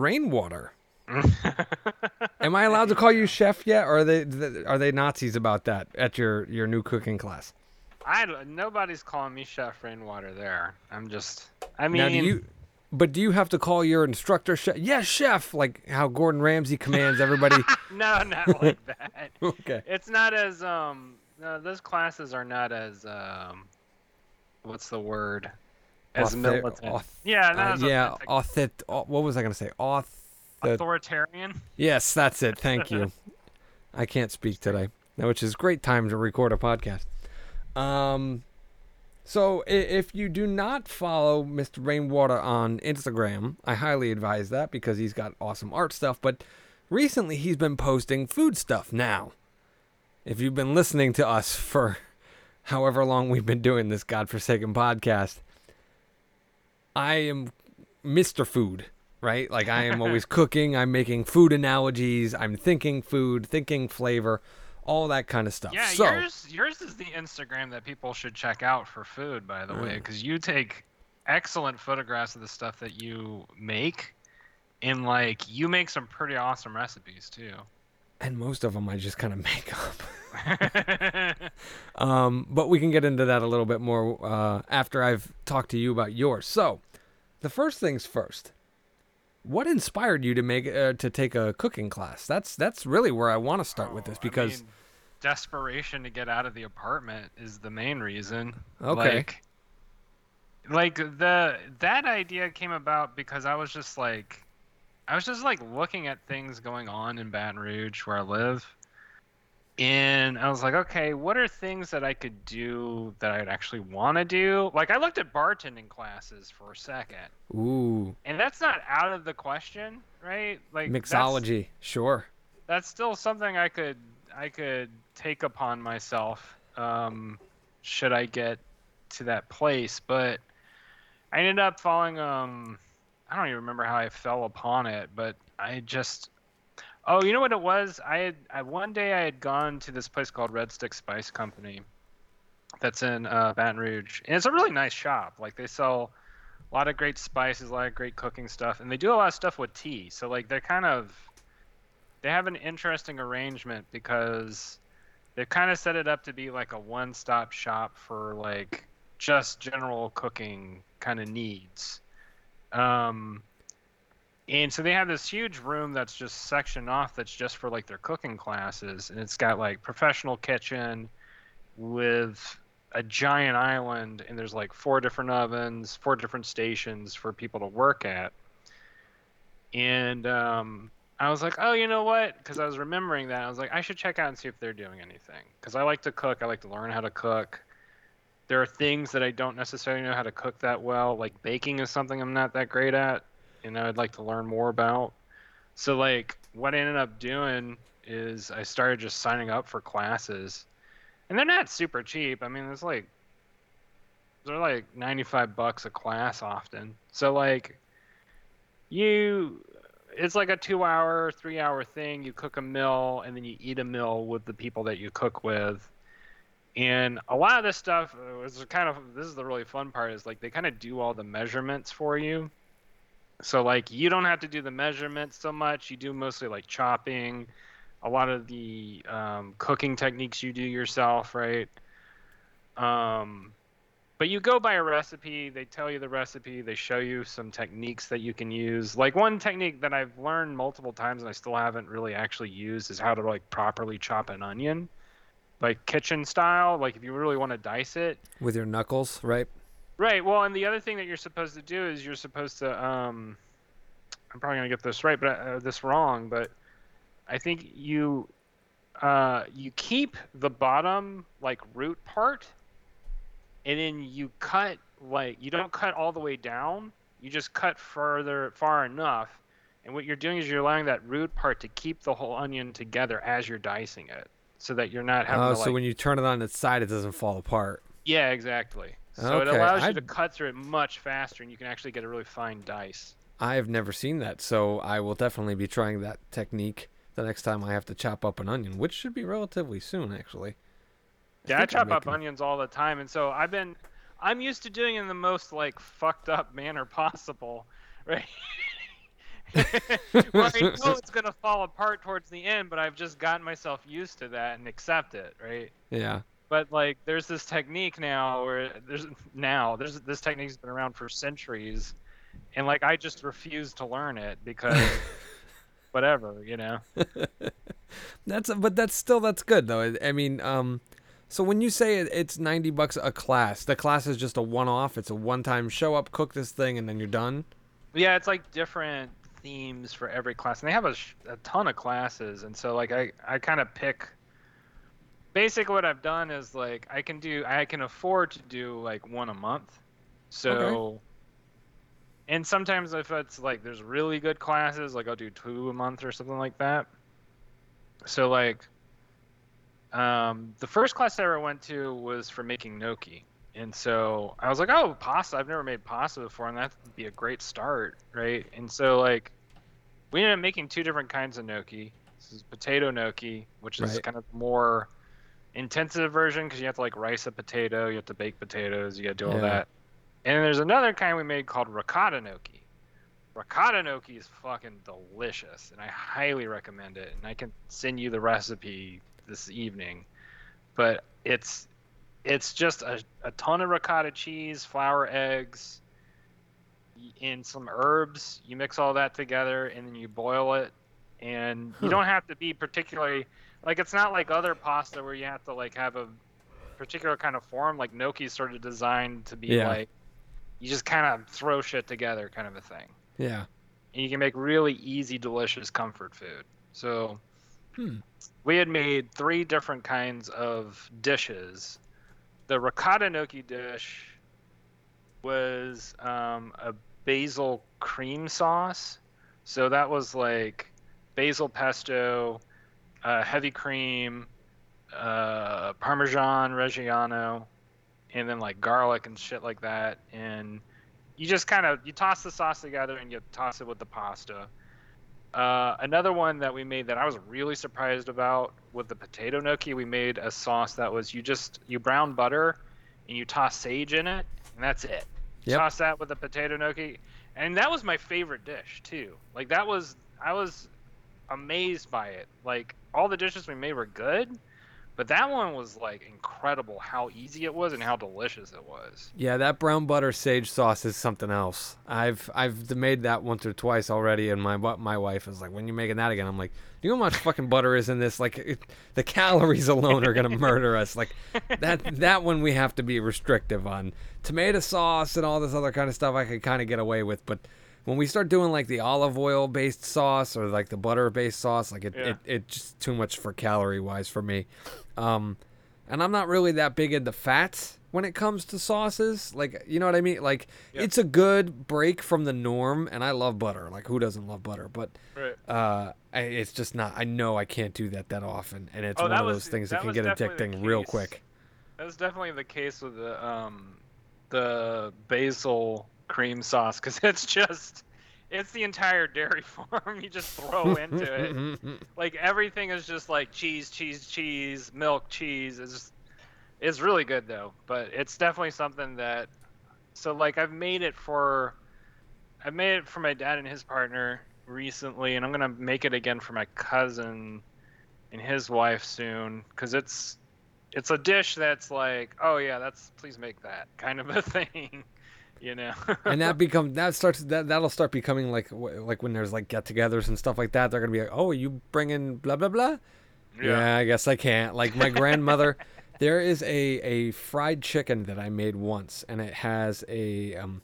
Rainwater. Am I allowed to call you chef yet, or are they are they Nazis about that at your your new cooking class? I nobody's calling me Chef Rainwater there. I'm just. I mean, now, do you? But do you have to call your instructor chef? Yes, chef. Like how Gordon Ramsay commands everybody. no, not like that. okay. It's not as um. No, those classes are not as um. What's the word? As Author- militant. auth- yeah, not Uh, yeah. Authentic. Authent- what was I gonna say? Auth. authoritarian. Yes, that's it. Thank you. I can't speak today, which is great time to record a podcast. Um, so if you do not follow Mr. Rainwater on Instagram, I highly advise that because he's got awesome art stuff. But recently, he's been posting food stuff. Now, if you've been listening to us for however long we've been doing this godforsaken podcast, I am Mr. Food, right? Like I am always cooking, I'm making food analogies, I'm thinking food, thinking flavor, all that kind of stuff. Yeah, so, yours yours is the Instagram that people should check out for food, by the way, Mm. because you take excellent photographs of the stuff that you make, and like you make some pretty awesome recipes too. and most of them I just kind of make up. Um, but we can get into that a little bit more uh, after I've talked to you about yours. So, the first things first. What inspired you to make uh, to take a cooking class? That's that's really where I want to start with this I because mean, desperation to get out of the apartment is the main reason. Okay. Like, like the that idea came about because I was just like I was just like looking at things going on in Baton Rouge where I live. And I was like, okay, what are things that I could do that I'd actually want to do? Like I looked at bartending classes for a second. ooh, And that's not out of the question, right? Like that's- mixology, sure. that's still something I could I could take upon myself um, should I get to that place. But I ended up falling. Um, I don't even remember how I fell upon it, but I just. Oh, you know what it was? I had I, one day I had gone to this place called Red Stick Spice Company, that's in uh, Baton Rouge, and it's a really nice shop. Like they sell a lot of great spices, a lot of great cooking stuff, and they do a lot of stuff with tea. So like they're kind of they have an interesting arrangement because they've kind of set it up to be like a one-stop shop for like just general cooking kind of needs. Um, and so they have this huge room that's just sectioned off that's just for like their cooking classes, and it's got like professional kitchen with a giant island, and there's like four different ovens, four different stations for people to work at. And um, I was like, oh, you know what? Because I was remembering that. I was like, I should check out and see if they're doing anything. Because I like to cook. I like to learn how to cook. There are things that I don't necessarily know how to cook that well. Like baking is something I'm not that great at, and I'd like to learn more about. So, like, what I ended up doing is I started just signing up for classes. And they're not super cheap. I mean, it's like, they're like 95 bucks a class often. So, like, you it's like a two hour three hour thing you cook a meal and then you eat a meal with the people that you cook with and a lot of this stuff is kind of this is the really fun part is like they kind of do all the measurements for you so like you don't have to do the measurements so much. You do mostly like chopping. A lot of the um, cooking techniques you do yourself right? Um, but you go by a recipe. They tell you the recipe. They show you some techniques that you can use. Like one technique that i've learned multiple times and i still haven't really actually used is how to like properly chop an onion. Like kitchen style. Like if you really want to dice it With your knuckles, right? Right well and the other thing that you're supposed to do is you're supposed to um i'm probably going to get this right but uh, this wrong but i think you uh you keep the bottom like root part and then you cut like you don't cut all the way down you just cut further far enough and what you're doing is you're allowing that root part to keep the whole onion together as you're dicing it so that you're not having Oh, to so like when you turn it on its side, it doesn't fall apart. yeah exactly so it Okay, allows you I- to cut through it much faster and you can actually get a really fine dice I have never seen that, so I will definitely be trying that technique the next time I have to chop up an onion, which should be relatively soon, actually. Yeah, I chop up onions all the time, and so I've been, I'm used to doing it in the most like fucked up manner possible, right? well, I know it's gonna fall apart towards the end, but I've just gotten myself used to that and accept it, right? Yeah. But like, there's this technique now where there's now there's this technique's been around for centuries, and like I just refuse to learn it because whatever, you know. That's but that's still that's good though. I- mean, um, so when you say it, it's ninety bucks a class, the class is just a one-off. It's a one-time show up, cook this thing, and then you're done. Yeah, it's like different themes for every class, and they have a, sh- a ton of classes, and so like I I kind of pick. Basically, what I've done is like I can do I can afford to do like one a month, so. And sometimes if it's like there's really good classes, like I'll do two a month or something like that. So like, um, the first class I ever went to was for making gnocchi, and so I was like, oh, pasta. I've never made pasta before, and that'd be a great start, right? And so like, we ended up making two different kinds of gnocchi. This is potato gnocchi, which is Right. kind of more intensive version because you have to like rice a potato, you have to bake potatoes, you got to do all Yeah. that. And there's another kind we made called ricotta gnocchi. Ricotta gnocchi is fucking delicious, and I highly recommend it. And I can send you the recipe this evening. But it's it's just a, a ton of ricotta cheese, flour, eggs, and some herbs. You mix all that together, and then you boil it. And Huh. you don't have to be particularly like it's not like other pasta where you have to like have a particular kind of form. Like gnocchi sort of designed to be Yeah. like you just kind of throw shit together, kind of a thing Yeah. and you can make really easy, delicious comfort food. So Hmm. we had made three different kinds of dishes. The ricotta gnocchi dish was um, a basil cream sauce. So that was like basil pesto, uh, heavy cream, uh, Parmesan Reggiano, and then like garlic and shit like that. And you just kind of you toss the sauce together and you toss it with the pasta. Uh, another one that we made that I was really surprised about with the potato gnocchi, we made a sauce that was you just you brown butter and you toss sage in it, and that's it. Yep. Toss that with the potato gnocchi, and that was my favorite dish too. Like that was I was amazed by it. Like all the dishes we made were good, but that one was like incredible how easy it was and how delicious it was. Yeah, that brown butter sage sauce is something else. I've I've made that once or twice already, and my my wife is like, "When you making that again?" I'm like, "Do you know how much fucking butter is in this? Like, it, the calories alone are gonna murder us. Like, that that one we have to be restrictive on. Tomato sauce and all this other kind of stuff I could kind of get away with, but when we start doing like the olive oil based sauce or like the butter based sauce, like it, Yeah. it it's just too much for calorie wise for me. Um, and I'm not really that big into fats when it comes to sauces. Like, you know what I mean? Like, Yep. it's a good break from the norm, and I love butter. Like, who doesn't love butter? But Right. uh, I, it's just not. I know I can't do that that often, and it's Oh, one of was- those things that, that can get addicting real quick. That was definitely the case with the um, the basil cream sauce because it's just it's the entire dairy farm you just throw into it. Like everything is just like cheese, cheese, cheese, milk, cheese. It's just, it's really good though, but it's definitely something that. So like I've made it for, I made it for my dad and his partner recently, and I'm gonna make it again for my cousin and his wife soon because it's it's a dish that's like, oh yeah, that's please make that kind of a thing, you know. and that become that starts that that'll start becoming like like when there's like get-togethers and stuff like that. They're gonna be like, "Oh, you bringing blah blah blah." Yeah. I guess I can't. Like my grandmother, there is a a fried chicken that I made once, and it has a um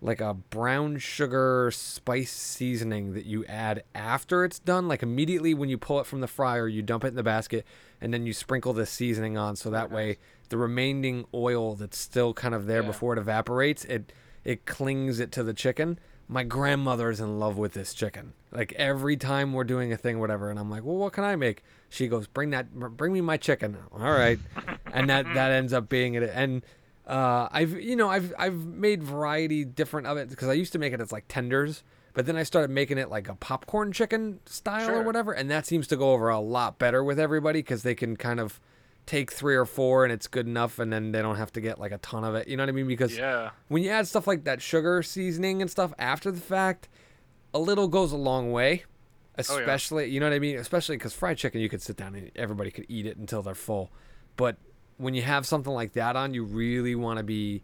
like a brown sugar spice seasoning that you add after it's done. Like immediately when you pull it from the fryer, you dump it in the basket, and then you sprinkle the seasoning on, so that way the remaining oil that's still kind of there Yeah. before it evaporates, it it clings it to the chicken. My grandmother is in love with this chicken. Like every time we're doing a thing, whatever, and I'm like, "Well, what can I make?" She goes, "Bring that, bring me my chicken." All right, and that that ends up being it. And uh, I've you know I've I've made variety different of it because I used to make it as like tenders, but then I started making it like a popcorn chicken style or whatever, and that seems to go over a lot better with everybody because they can kind of take three or four and it's good enough, and then they don't have to get like a ton of it. You know what I mean? Because yeah. when you add stuff like that sugar seasoning and stuff after the fact, a little goes a long way. Oh, yeah. Especially, you know what I mean? Especially because fried chicken, you could sit down and everybody could eat it until they're full. But when you have something like that on, you really want to be,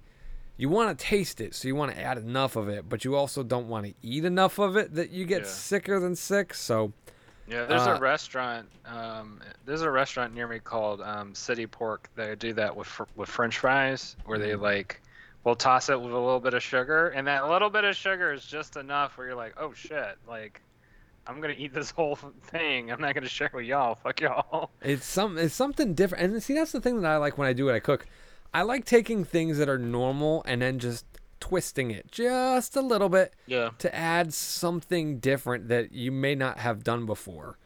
you want to taste it. So you want to add enough of it, but you also don't want to eat enough of it that you get Yeah. sicker than sick. So, Yeah, there's Uh, a restaurant. Um, there's a restaurant near me called um, City Pork. They do that with fr- with French fries, where they Mm. like will toss it with a little bit of sugar, and that little bit of sugar is just enough where you're like, oh shit, like I'm gonna eat this whole thing. I'm not gonna share with y'all. Fuck y'all. It's some it's something different. And see that's the thing that I like when I do what I cook. I like taking things that are normal and then just twisting it just a little bit Yeah. to add something different that you may not have done before.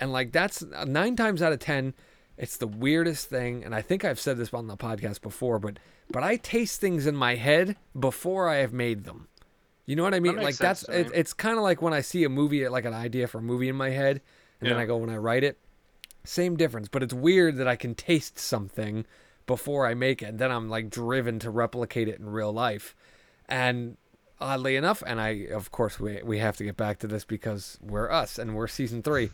And like that's uh, 9 times out of 10 it's the weirdest thing and I think I've said this on the podcast before but but I taste things in my head before I have made them. You know what I mean? makes Like that's it, it's kind of like when I see a movie like an idea for a movie in my head and then I go when I write it same difference, but it's weird that I can taste something before I make it, and then I'm like driven to replicate it in real life. And oddly enough, and I of course we we have to get back to this because we're us and we're season three.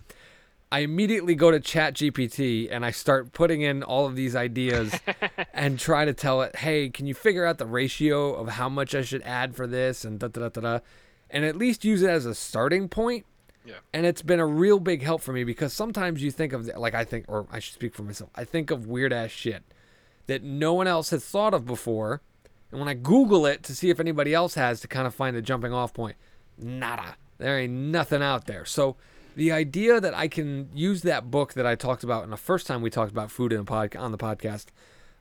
I immediately go to Chat GPT and I start putting in all of these ideas and try to tell it, hey, can you figure out the ratio of how much I should add for this and da da da da da, and at least use it as a starting point Yeah. and it's been a real big help for me because sometimes you think of like I think or I should speak for myself. I think of weird ass shit that no one else has thought of before. And when I Google it to see if anybody else has to kind of find a jumping off point, nada. There ain't nothing out there. So the idea that I can use that book that I talked about in the first time we talked about food in a pod, on the podcast,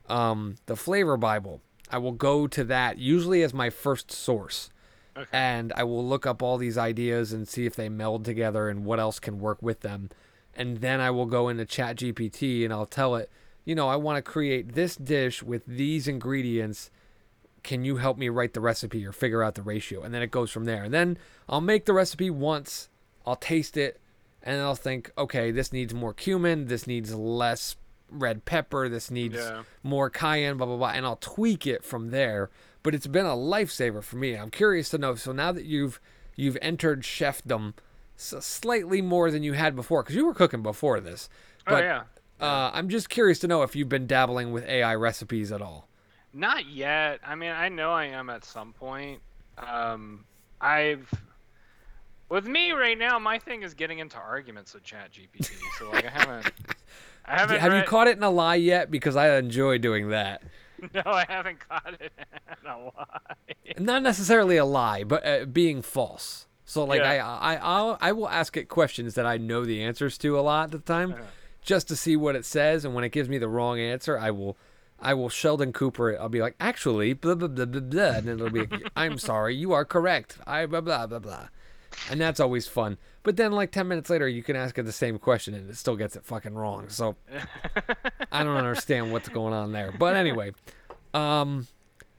um, the Flavor Bible, I will go to that usually as my first source Okay. and I will look up all these ideas and see if they meld together and what else can work with them. And then I will go into Chat GPT and I'll tell it, you know, I want to create this dish with these ingredients. Can you help me write the recipe or figure out the ratio? And then it goes from there. And then I'll make the recipe once, I'll taste it, and I'll think, okay, this needs more cumin, this needs less red pepper, this needs Yeah. more cayenne, blah blah blah, and I'll tweak it from there. But it's been a lifesaver for me. I'm curious to know. So now that you've you've entered chefdom slightly more than you had before, because you were cooking before this. oh But yeah. uh, I'm just curious to know if you've been dabbling with AI recipes at all. Not yet. I mean, I know I am at some point. Um, I've with me right now. My thing is getting into arguments with ChatGPT. So like, I haven't. I haven't. Have you caught it in a lie yet? Because I enjoy doing that. No, I haven't caught it in a lie. Not necessarily a lie, but uh, being false. So like Yeah. I I I'll, I will ask it questions that I know the answers to a lot of the time, Uh-huh. just to see what it says. And when it gives me the wrong answer, I will I will Sheldon Cooper it. I'll be like, actually, blah blah blah blah blah, and it'll be, like, I'm sorry, you are correct. I blah blah blah blah, and that's always fun. But then like ten minutes later, you can ask it the same question and it still gets it fucking wrong. So I don't understand what's going on there. But anyway, um,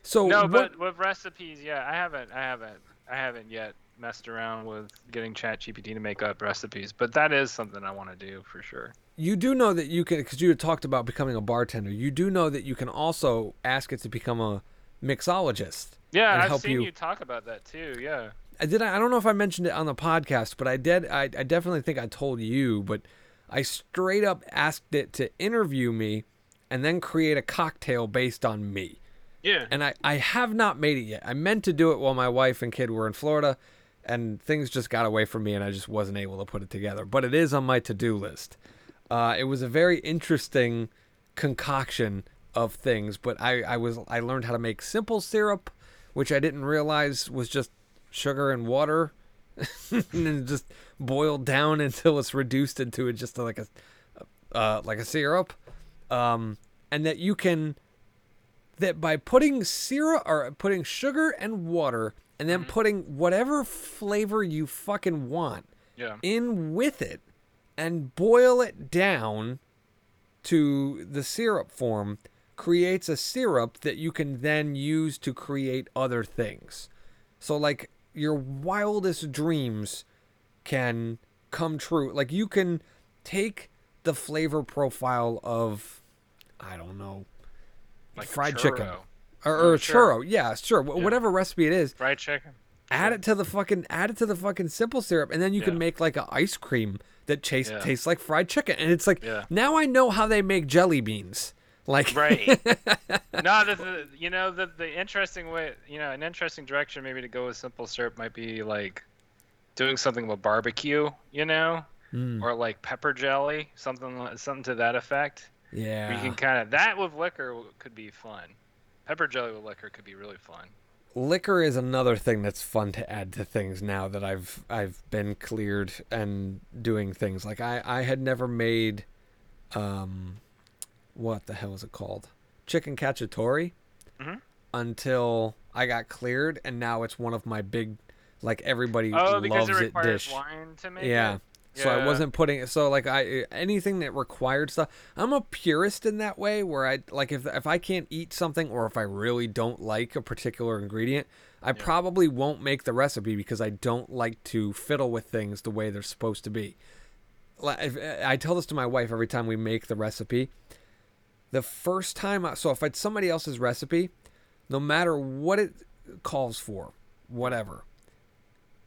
so no, what- but with recipes, yeah, I haven't. I haven't. I haven't yet messed around with getting ChatGPT to make up recipes. But that is something I want to do for sure. You do know that you can because you had talked about becoming a bartender. You do know that you can also ask it to become a mixologist. Yeah, I've seen you- you talk about that too. Yeah. I did. I don't know if I mentioned it on the podcast, but I did. I, I definitely think I told you, but I straight up asked it to interview me and then create a cocktail based on me. Yeah. And I, I have not made it yet. I meant to do it while my wife and kid were in Florida, and things just got away from me, and I just wasn't able to put it together. But it is on my to do list. Uh, it was a very interesting concoction of things, but I, I was I learned how to make simple syrup, which I didn't realize was just sugar and water, and just boiled down until it's reduced into just like a uh, like a syrup, um, and that you can that by putting syrup or putting sugar and water and then putting whatever flavor you fucking want Yeah. in with it and boil it down to the syrup form creates a syrup that you can then use to create other things. So like your wildest dreams can come true. Like you can take the flavor profile of I don't know Like fried chicken or, or a sure. churro. Yeah, sure. Yeah. Whatever recipe it is, Fried chicken. Add it to the fucking add it to the fucking simple syrup, and then you can make like an ice cream that tastes Yeah. tastes like fried chicken. And it's like Yeah. now I know how they make jelly beans. Like Right. no, the, the, you know the the interesting way, you know, an interesting direction maybe to go with simple syrup might be like doing something with barbecue, you know, Mm, or like pepper jelly, something something to that effect. yeah. You can kind of that with liquor could be fun. Pepper jelly with liquor could be really fun. Liquor is another thing that's fun to add to things now that I've I've been cleared and doing things. Like I I had never made um what the hell is it called? Chicken cacciatore Mhm. until I got cleared and now it's one of my big like everybody Oh, loves it it dish. wine to make yeah so I wasn't putting it. so like I anything that required stuff. I'm a purist in that way where I like if if I can't eat something or if I really don't like a particular ingredient, I probably won't make the recipe because I don't like to fiddle with things the way they're supposed to be. Like if, I tell this to my wife every time we make the recipe. The first time, I, so if it's somebody else's recipe, no matter what it calls for, whatever,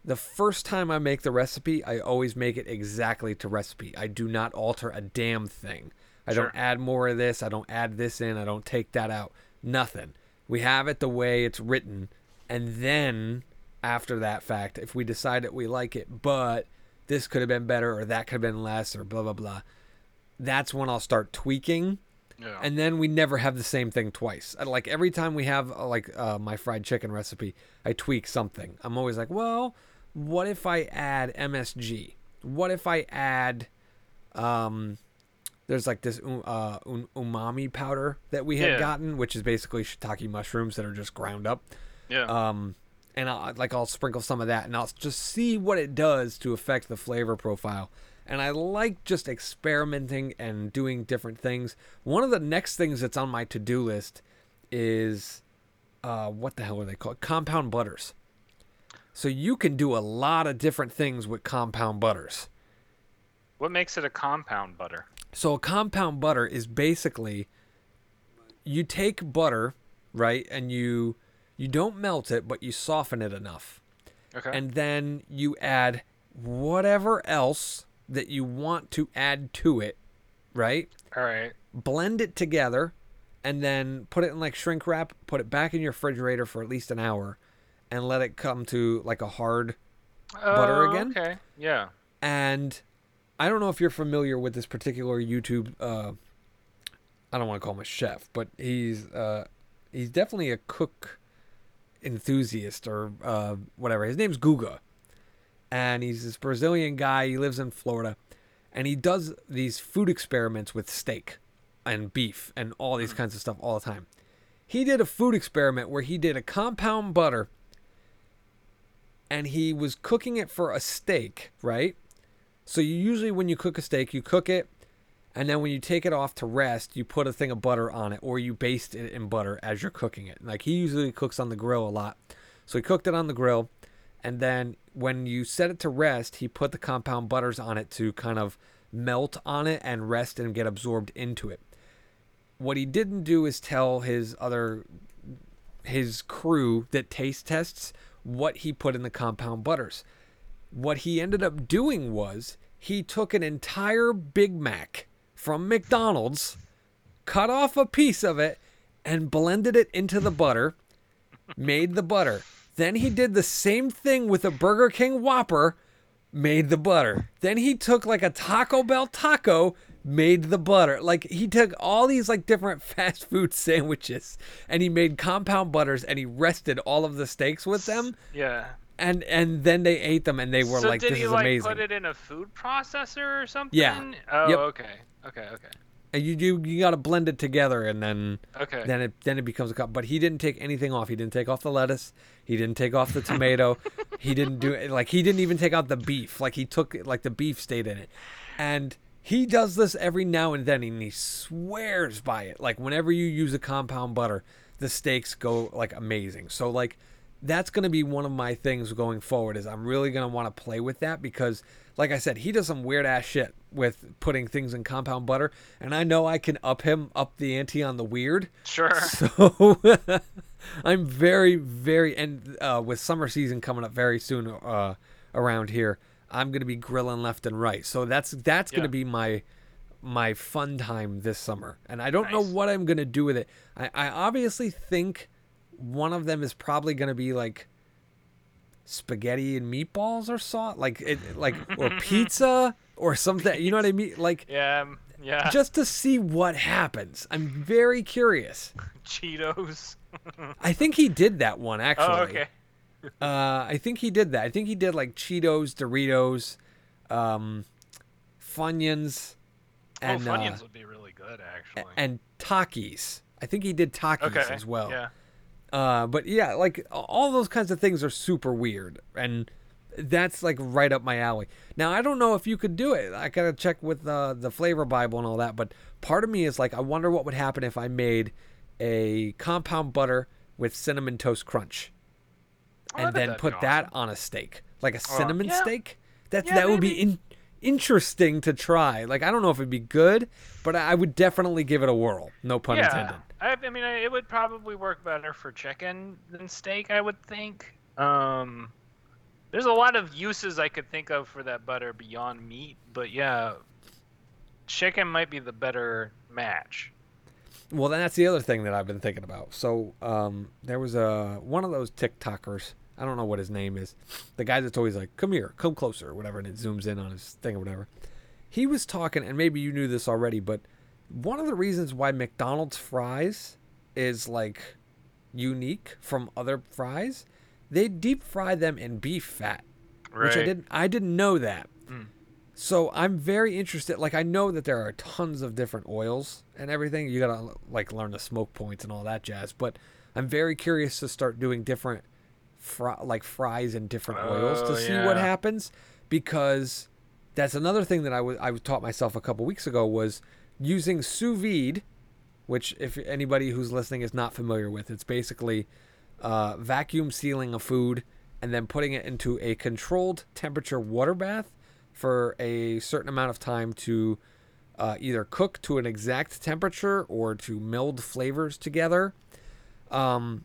the first time I make the recipe, I always make it exactly to recipe. I do not alter a damn thing. I don't add more of this. I don't add this in. I don't take that out. Nothing. We have it the way it's written. And then after that fact, if we decide that we like it, but this could have been better or that could have been less or blah, blah, blah, that's when I'll start tweaking Yeah. and then we never have the same thing twice. Uh, Like every time we have uh, like uh, my fried chicken recipe, I tweak something. I'm always like, well, what if I add MSG? What if I add, um, there's like this u- uh, un- umami powder that we had Yeah. gotten, which is basically shiitake mushrooms that are just ground up. yeah. Um, and I'll, like I'll sprinkle some of that, and I'll just see what it does to affect the flavor profile. And I like just experimenting and doing different things. One of the next things that's on my to-do list is, uh, what the hell are they called? Compound butters. So you can do a lot of different things with compound butters. what makes it a compound butter? So a compound butter is basically you take butter, right, and you you don't melt it, but you soften it enough. Okay. and then you add whatever else that you want to add to it, right? All right. Blend it together and then put it in like shrink wrap, put it back in your refrigerator for at least an hour and let it come to like a hard Butter Oh, again? Okay. Yeah. and I don't know if you're familiar with this particular YouTube uh I don't want to call him a chef, but he's uh he's definitely a cook enthusiast or uh whatever. His name's Guga. And he's this Brazilian guy, he lives in Florida, and he does these food experiments with steak and beef and all these kinds of stuff all the time. He did a food experiment where he did a compound butter and he was cooking it for a steak, right? So you usually when you cook a steak, you cook it and then when you take it off to rest, you put a thing of butter on it or you baste it in butter as you're cooking it. Like he usually cooks on the grill a lot. So he cooked it on the grill and then when you set it to rest, he put the compound butters on it to kind of melt on it and rest and get absorbed into it. What he didn't do is tell his other his crew that taste tests what he put in the compound butters. What he ended up doing was he took an entire Big Mac from McDonald's, cut off a piece of it, and blended it into the butter, made the butter. Then he did the same thing with a Burger King Whopper, made the butter. Then he took like a Taco Bell taco, made the butter. Like he took all these like different fast food sandwiches and he made compound butters and he rested all of the steaks with them Yeah. and and then they ate them and they were so like did this he is like amazing. put it in a food processor or something? Yeah. Oh, Yep. okay. Okay. Okay. And you you, you got to blend it together and then Okay. then it then it becomes a cup. But he didn't take anything off. He didn't take off the lettuce. He didn't take off the tomato. he didn't do it. like he didn't even take out the beef. Like he took like the beef stayed in it, and he does this every now and then, and he swears by it. Like whenever you use a compound butter, the steaks go like amazing. So like that's going to be one of my things going forward is I'm really going to want to play with that because like I said he does some weird ass shit with putting things in compound butter and I know I can up him up the ante on the weird Sure. so I'm very, very, and uh, with summer season coming up very soon uh, around here, I'm gonna be grilling left and right. So that's that's gonna be my my fun time this summer, and I don't know what I'm gonna do with it. I, I obviously think one of them is probably gonna be like spaghetti and meatballs or sauce, like it, like or pizza or something. You know what I mean? Like Yeah, um, yeah. just to see what happens. I'm very curious. Cheetos. I think he did that one actually. oh, okay. Uh, I think he did that. I think he did like Cheetos, Doritos, um, Funyuns, and oh, uh, Funyuns would be really good, actually. and Takis. I think he did Takis okay. as well. Yeah. Uh, but yeah, like all those kinds of things are super weird, and that's like right up my alley. Now I don't know if you could do it. I gotta check with uh, the flavor Bible and all that. But part of me is like, I wonder what would happen if I made a compound butter with cinnamon toast crunch, Oh, and then put that on a steak, like a cinnamon yeah. steak. That's Yeah, that would be in, interesting to try. Like I don't know if it'd be good, but I I would definitely give it a whirl. No pun yeah. intended. I, I mean, it would probably work better for chicken than steak, I would think. Um, there's a lot of uses I could think of for that butter beyond meat, but yeah, chicken might be the better match. Well, then that's the other thing that I've been thinking about. So, um, there was a one of those TikTokers. I don't know what his name is. The guy that's always like, "Come here, come closer," or whatever, and it zooms in on his thing or whatever. He was talking, and maybe you knew this already, but one of the reasons why McDonald's fries is like unique from other fries, they deep fry them in beef fat, which I didn't. I didn't know that. Mm. So I'm very interested. Like I know that there are tons of different oils and everything. You gotta like learn the smoke points and all that jazz. But I'm very curious to start doing different, fri- like fries in different oils to Oh, see what happens. Because that's another thing that I was I taught myself a couple weeks ago was using sous vide, which if anybody who's listening is not familiar with, it's basically uh, vacuum sealing a food and then putting it into a controlled temperature water bath for a certain amount of time to uh, either cook to an exact temperature or to meld flavors together. Um,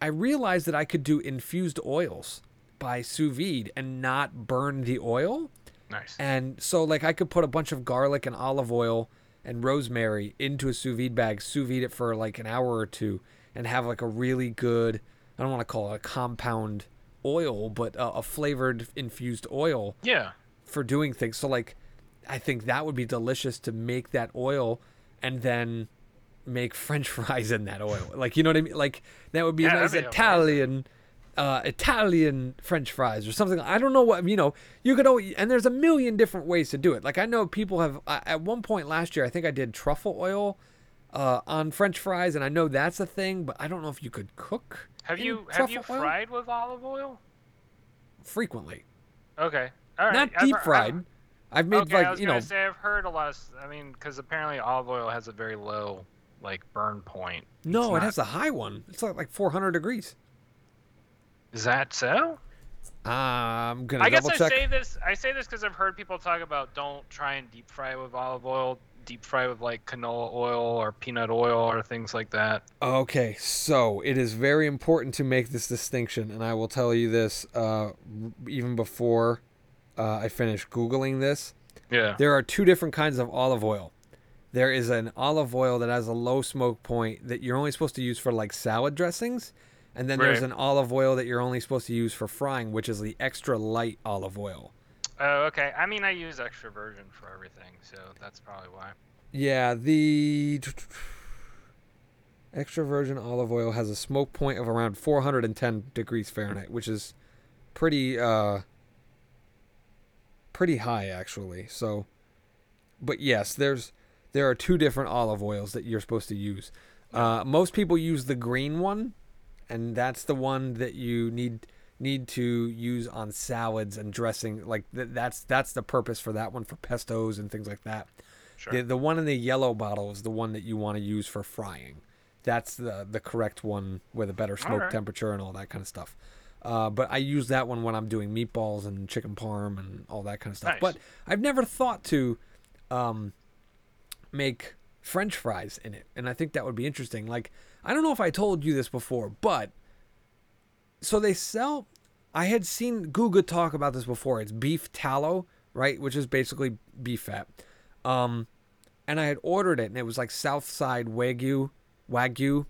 I realized that I could do infused oils by sous vide and not burn the oil. Nice. And so, like, I could put a bunch of garlic and olive oil and rosemary into a sous vide bag, sous vide it for like an hour or two, and have like a really good, I don't want to call it a compound oil, but a, a flavored infused oil Yeah. for doing things. So, like, I think that would be delicious to make that oil and then make French fries in that oil. Like, you know what I mean? Like, that would be Yeah, nice be Italian. Uh, Italian French fries or something. I don't know what you know. You could always, and there's a million different ways to do it. Like I know people have. I at one point last year, I think I did truffle oil uh, on French fries, and I know that's a thing. But I don't know if you could cook Have you have you oil? fried with olive oil? frequently. Okay. All right. Not I've deep fried. I've- I've made okay, I like was you know say I've heard a lot of. I mean, because apparently olive oil has a very low like burn point. no, it has a high one. It's like like 400 degrees. Is that so? I'm gonna I guess I check. say this. I say this because I've heard people talk about don't try and deep fry with olive oil. Deep fry with like canola oil or peanut oil or things like that. Okay, so it is very important to make this distinction, and I will tell you this uh, even before uh, I finish googling this. Yeah. There are two different kinds of olive oil. There is an olive oil that has a low smoke point that you're only supposed to use for like salad dressings, and then there's an olive oil that you're only supposed to use for frying, which is the extra light olive oil. Oh, okay. I mean, I use extra virgin for everything, so that's probably why. Yeah, the extra virgin olive oil has a smoke point of around 410 degrees Fahrenheit, which is pretty uh pretty high actually. So but yes, there's there are two different olive oils that you're supposed to use. Uh, most people use the green one, and that's the one that you need need to use on salads and dressing. Like th- that's that's the purpose for that one for pestos and things like that. Sure. The the one in the yellow bottle is the one that you want to use for frying. That's the the correct one with a better smoke Alright. temperature and all that kind of stuff. Uh, but I use that one when I'm doing meatballs and chicken parm and all that kind of stuff. Nice. But I've never thought to um, make French fries in it, and I think that would be interesting. Like I don't know if I told you this before, but so they sell. I had seen Guga talk about this before. It's beef tallow, right? Which is basically beef fat. Um, and I had ordered it, and it was like Southside Wagyu, Wagyu,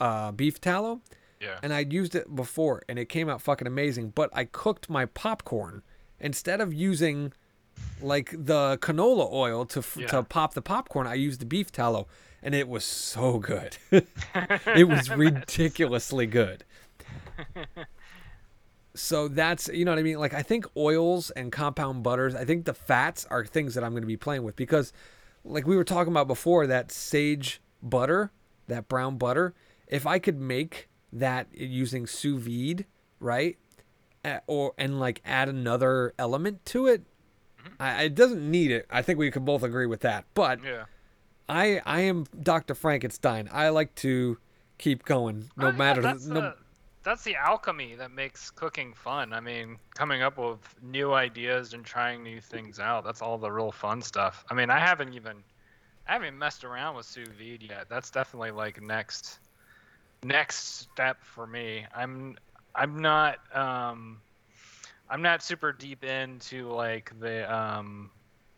uh, beef tallow. Yeah. And I'd used it before, and it came out fucking amazing. But I cooked my popcorn instead of using like the canola oil to f Yeah. to pop the popcorn. I used the beef tallow, and it was so good. it was ridiculously good. So that's you know what I mean. Like I think oils and compound butters. I think the fats are things that I'm going to be playing with because, like we were talking about before, that sage butter, that brown butter. If I could make that using sous vide, right, uh, or and like add another element to it, I, it doesn't need it. I think we could both agree with that. But Yeah. I I am Dr. Frankenstein. I like to keep going no Oh, yeah, matter That's, no, the, that's the alchemy that makes cooking fun. I mean, coming up with new ideas and trying new things out. That's all the real fun stuff. I mean, I haven't even, I haven't messed around with sous vide yet. That's definitely like next, next step for me. I'm, I'm not, um, I'm not super deep into like the um,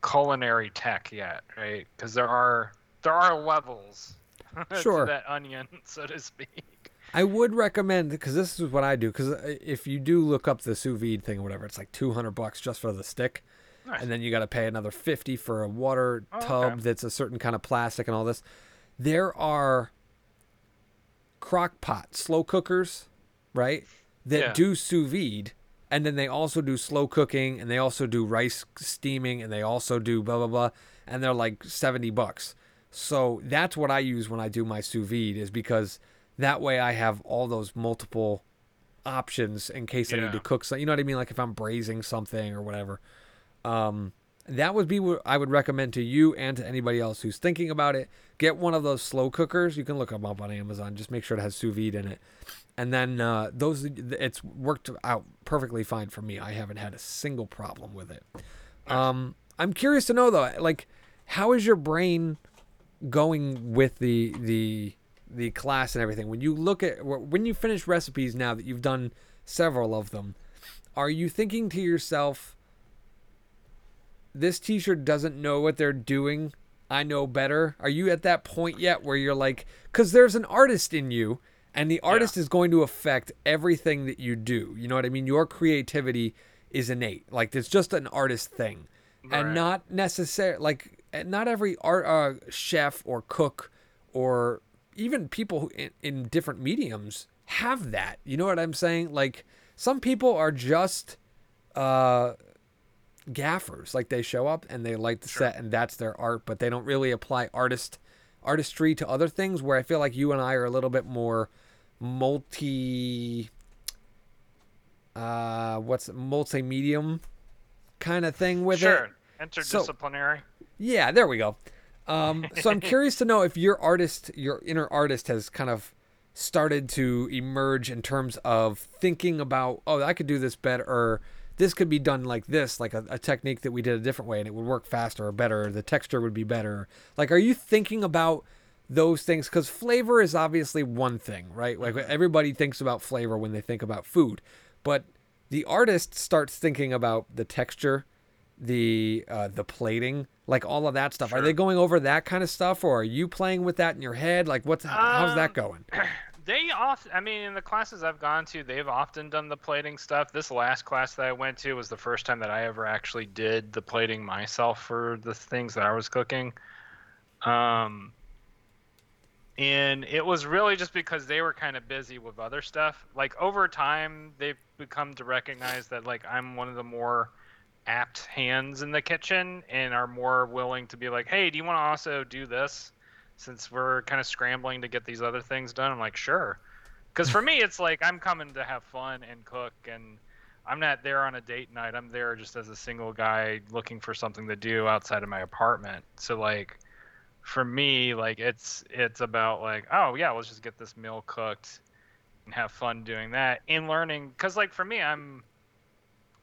culinary tech yet, right? Because there are there are levels Sure. to that onion, so to speak. I would recommend because this is what I do. Because uh, if you do look up the sous vide thing or whatever, it's like two hundred bucks just for the stick, Nice. and then you got to pay another fifty for a water Oh, tub okay. that's a certain kind of plastic and all this. There are crock pot slow cookers, right? That Yeah. do sous vide, and then they also do slow cooking, and they also do rice steaming, and they also do blah blah blah, and they're like seventy bucks. So that's what I use when I do my sous vide, is because that way I have all those multiple options in case I need to cook something. You know what I mean? Like if I'm braising something or whatever. Um, that would be what I would recommend to you and to anybody else who's thinking about it. Get one of those slow cookers. You can look them up on Amazon. Just make sure it has sous vide in it. And then uh, those, it's worked out perfectly fine for me. I haven't had a single problem with it. Um, I'm curious to know though, like, how is your brain going with the the the class and everything? When you look at when you finish recipes now that you've done several of them, are you thinking to yourself, this teacher doesn't know what they're doing? I know better. Are you at that point yet where you're like, because there's an artist in you, and the artist is going to affect everything that you do. You know what I mean? Your creativity is innate. Like it's just an artist thing, and not necessary. Like eh, not every art uh, chef or cook or even people who in, in different mediums have that. You know what I'm saying? Like some people are just uh gaffers like they show up and they like the set and that's their art but they don't really apply artist artistry to other things where i feel like you and i are a little bit more multi uh what's multi-medium kind of thing with it. sure. it Interdisciplinary. yeah, there we go. Um, so I'm curious to know if your artist, your inner artist, has kind of started to emerge in terms of thinking about, oh, I could do this better, or this could be done like this, like a, a technique that we did a different way, and it would work faster or better. Or the texture would be better. Like, are you thinking about those things? Because flavor is obviously one thing, right? Like everybody thinks about flavor when they think about food, but the artist starts thinking about the texture the uh, the plating, like all of that stuff. Are they going over that kind of stuff, or are you playing with that in your head? Like, what's how's that Um, going? They often, I mean, in the classes I've gone to, they've often done the plating stuff. This last class that I went to was the first time that I ever actually did the plating myself for the things that I was cooking. Um, and it was really just because they were kind of busy with other stuff. Like over time, they've become to recognize that like I'm one of the more apt hands in the kitchen and are more willing to be like, hey, do you want to also do this? Since we're kind of scrambling to get these other things done, I'm like, sure. Because for me, it's like I'm coming to have fun and cook, and I'm not there on a date night. I'm there just as a single guy looking for something to do outside of my apartment. So like, for me, like it's it's about like, oh yeah, let's just get this meal cooked and have fun doing that and learning. Because like for me, I'm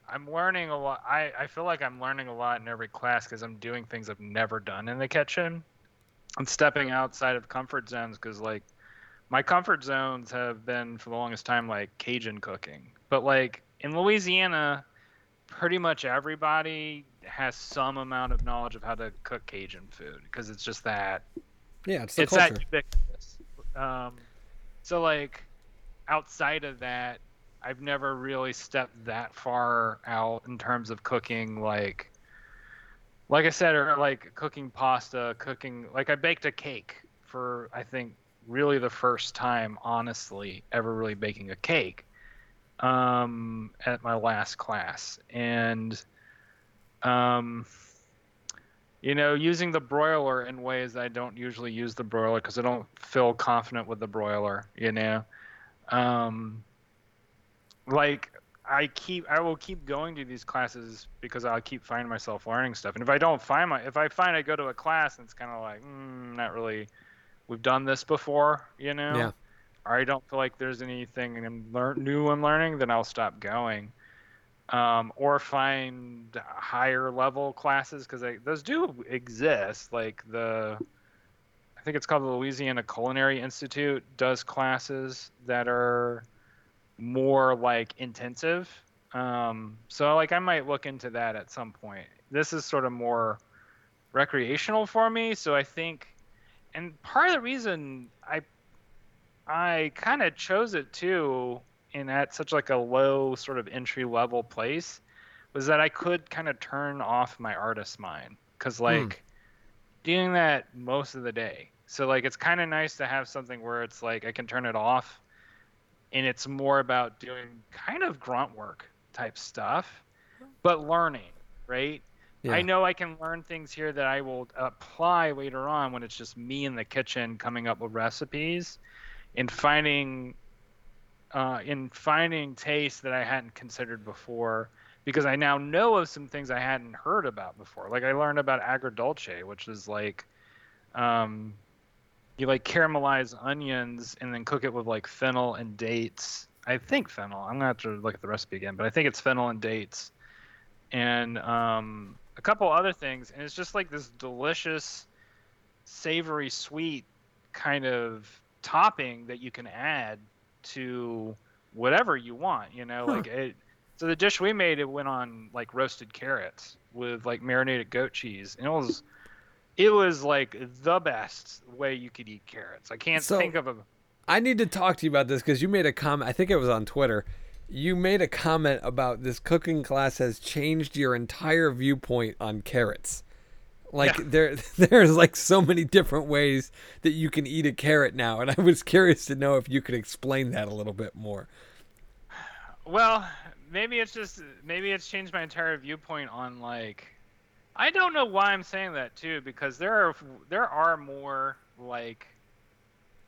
I'm learning a lot. I, I feel like I'm learning a lot in every class because I'm doing things I've never done in the kitchen. I'm stepping mm-hmm. outside of comfort zones because like my comfort zones have been for the longest time like Cajun cooking. But like in Louisiana, pretty much everybody has some amount of knowledge of how to cook Cajun food because it's just that Yeah, it's the it's culture. that ubiquitous. Um, so like outside of that, I've never really stepped that far out in terms of cooking like like I said or like cooking pasta, cooking like I baked a cake for I think really the first time honestly ever really baking a cake um at my last class and um you know, using the broiler in ways I don't usually use the broiler because I don't feel confident with the broiler, you know. Um, like I keep, I will keep going to these classes because I'll keep finding myself learning stuff. And if I don't find my, if I find I go to a class and it's kind of like, mm, not really, we've done this before, you know. Yeah. Or I don't feel like there's anything I'm new I'm learning, then I'll stop going um, or find higher level classes because those do exist. Like the, I think it's called the Louisiana Culinary Institute does classes that are more like intensive. Um, so like I might look into that at some point. This is sort of more recreational for me, so I think, and part of the reason I, I kind of chose it too in at such like a low sort of entry level place was that I could kind of turn off my artist mind because hmm. like doing that most of the day. So like it's kind of nice to have something where it's like I can turn it off and it's more about doing kind of grunt work type stuff but learning, right? Yeah. I know I can learn things here that I will apply later on when it's just me in the kitchen coming up with recipes and finding uh, in finding tastes that I hadn't considered before because I now know of some things I hadn't heard about before. Like I learned about agrodolce, which is like um, you like caramelize onions and then cook it with like fennel and dates. I think fennel. I'm gonna have to look at the recipe again, but I think it's fennel and dates, and um, a couple other things. And it's just like this delicious, savory, sweet kind of topping that you can add to whatever you want. You know, Huh. like it. So the dish we made, it went on like roasted carrots with like marinated goat cheese, and it was, it was like the best way you could eat carrots. I can't So- think of a. I need to talk to you about this because you made a comment. I think it was on Twitter. You made a comment about this cooking class has changed your entire viewpoint on carrots. Like Yeah. there, there's like so many different ways that you can eat a carrot now, and I was curious to know if you could explain that a little bit more. Well, maybe it's just maybe it's changed my entire viewpoint on like. I don't know why I'm saying that too because there are there are more like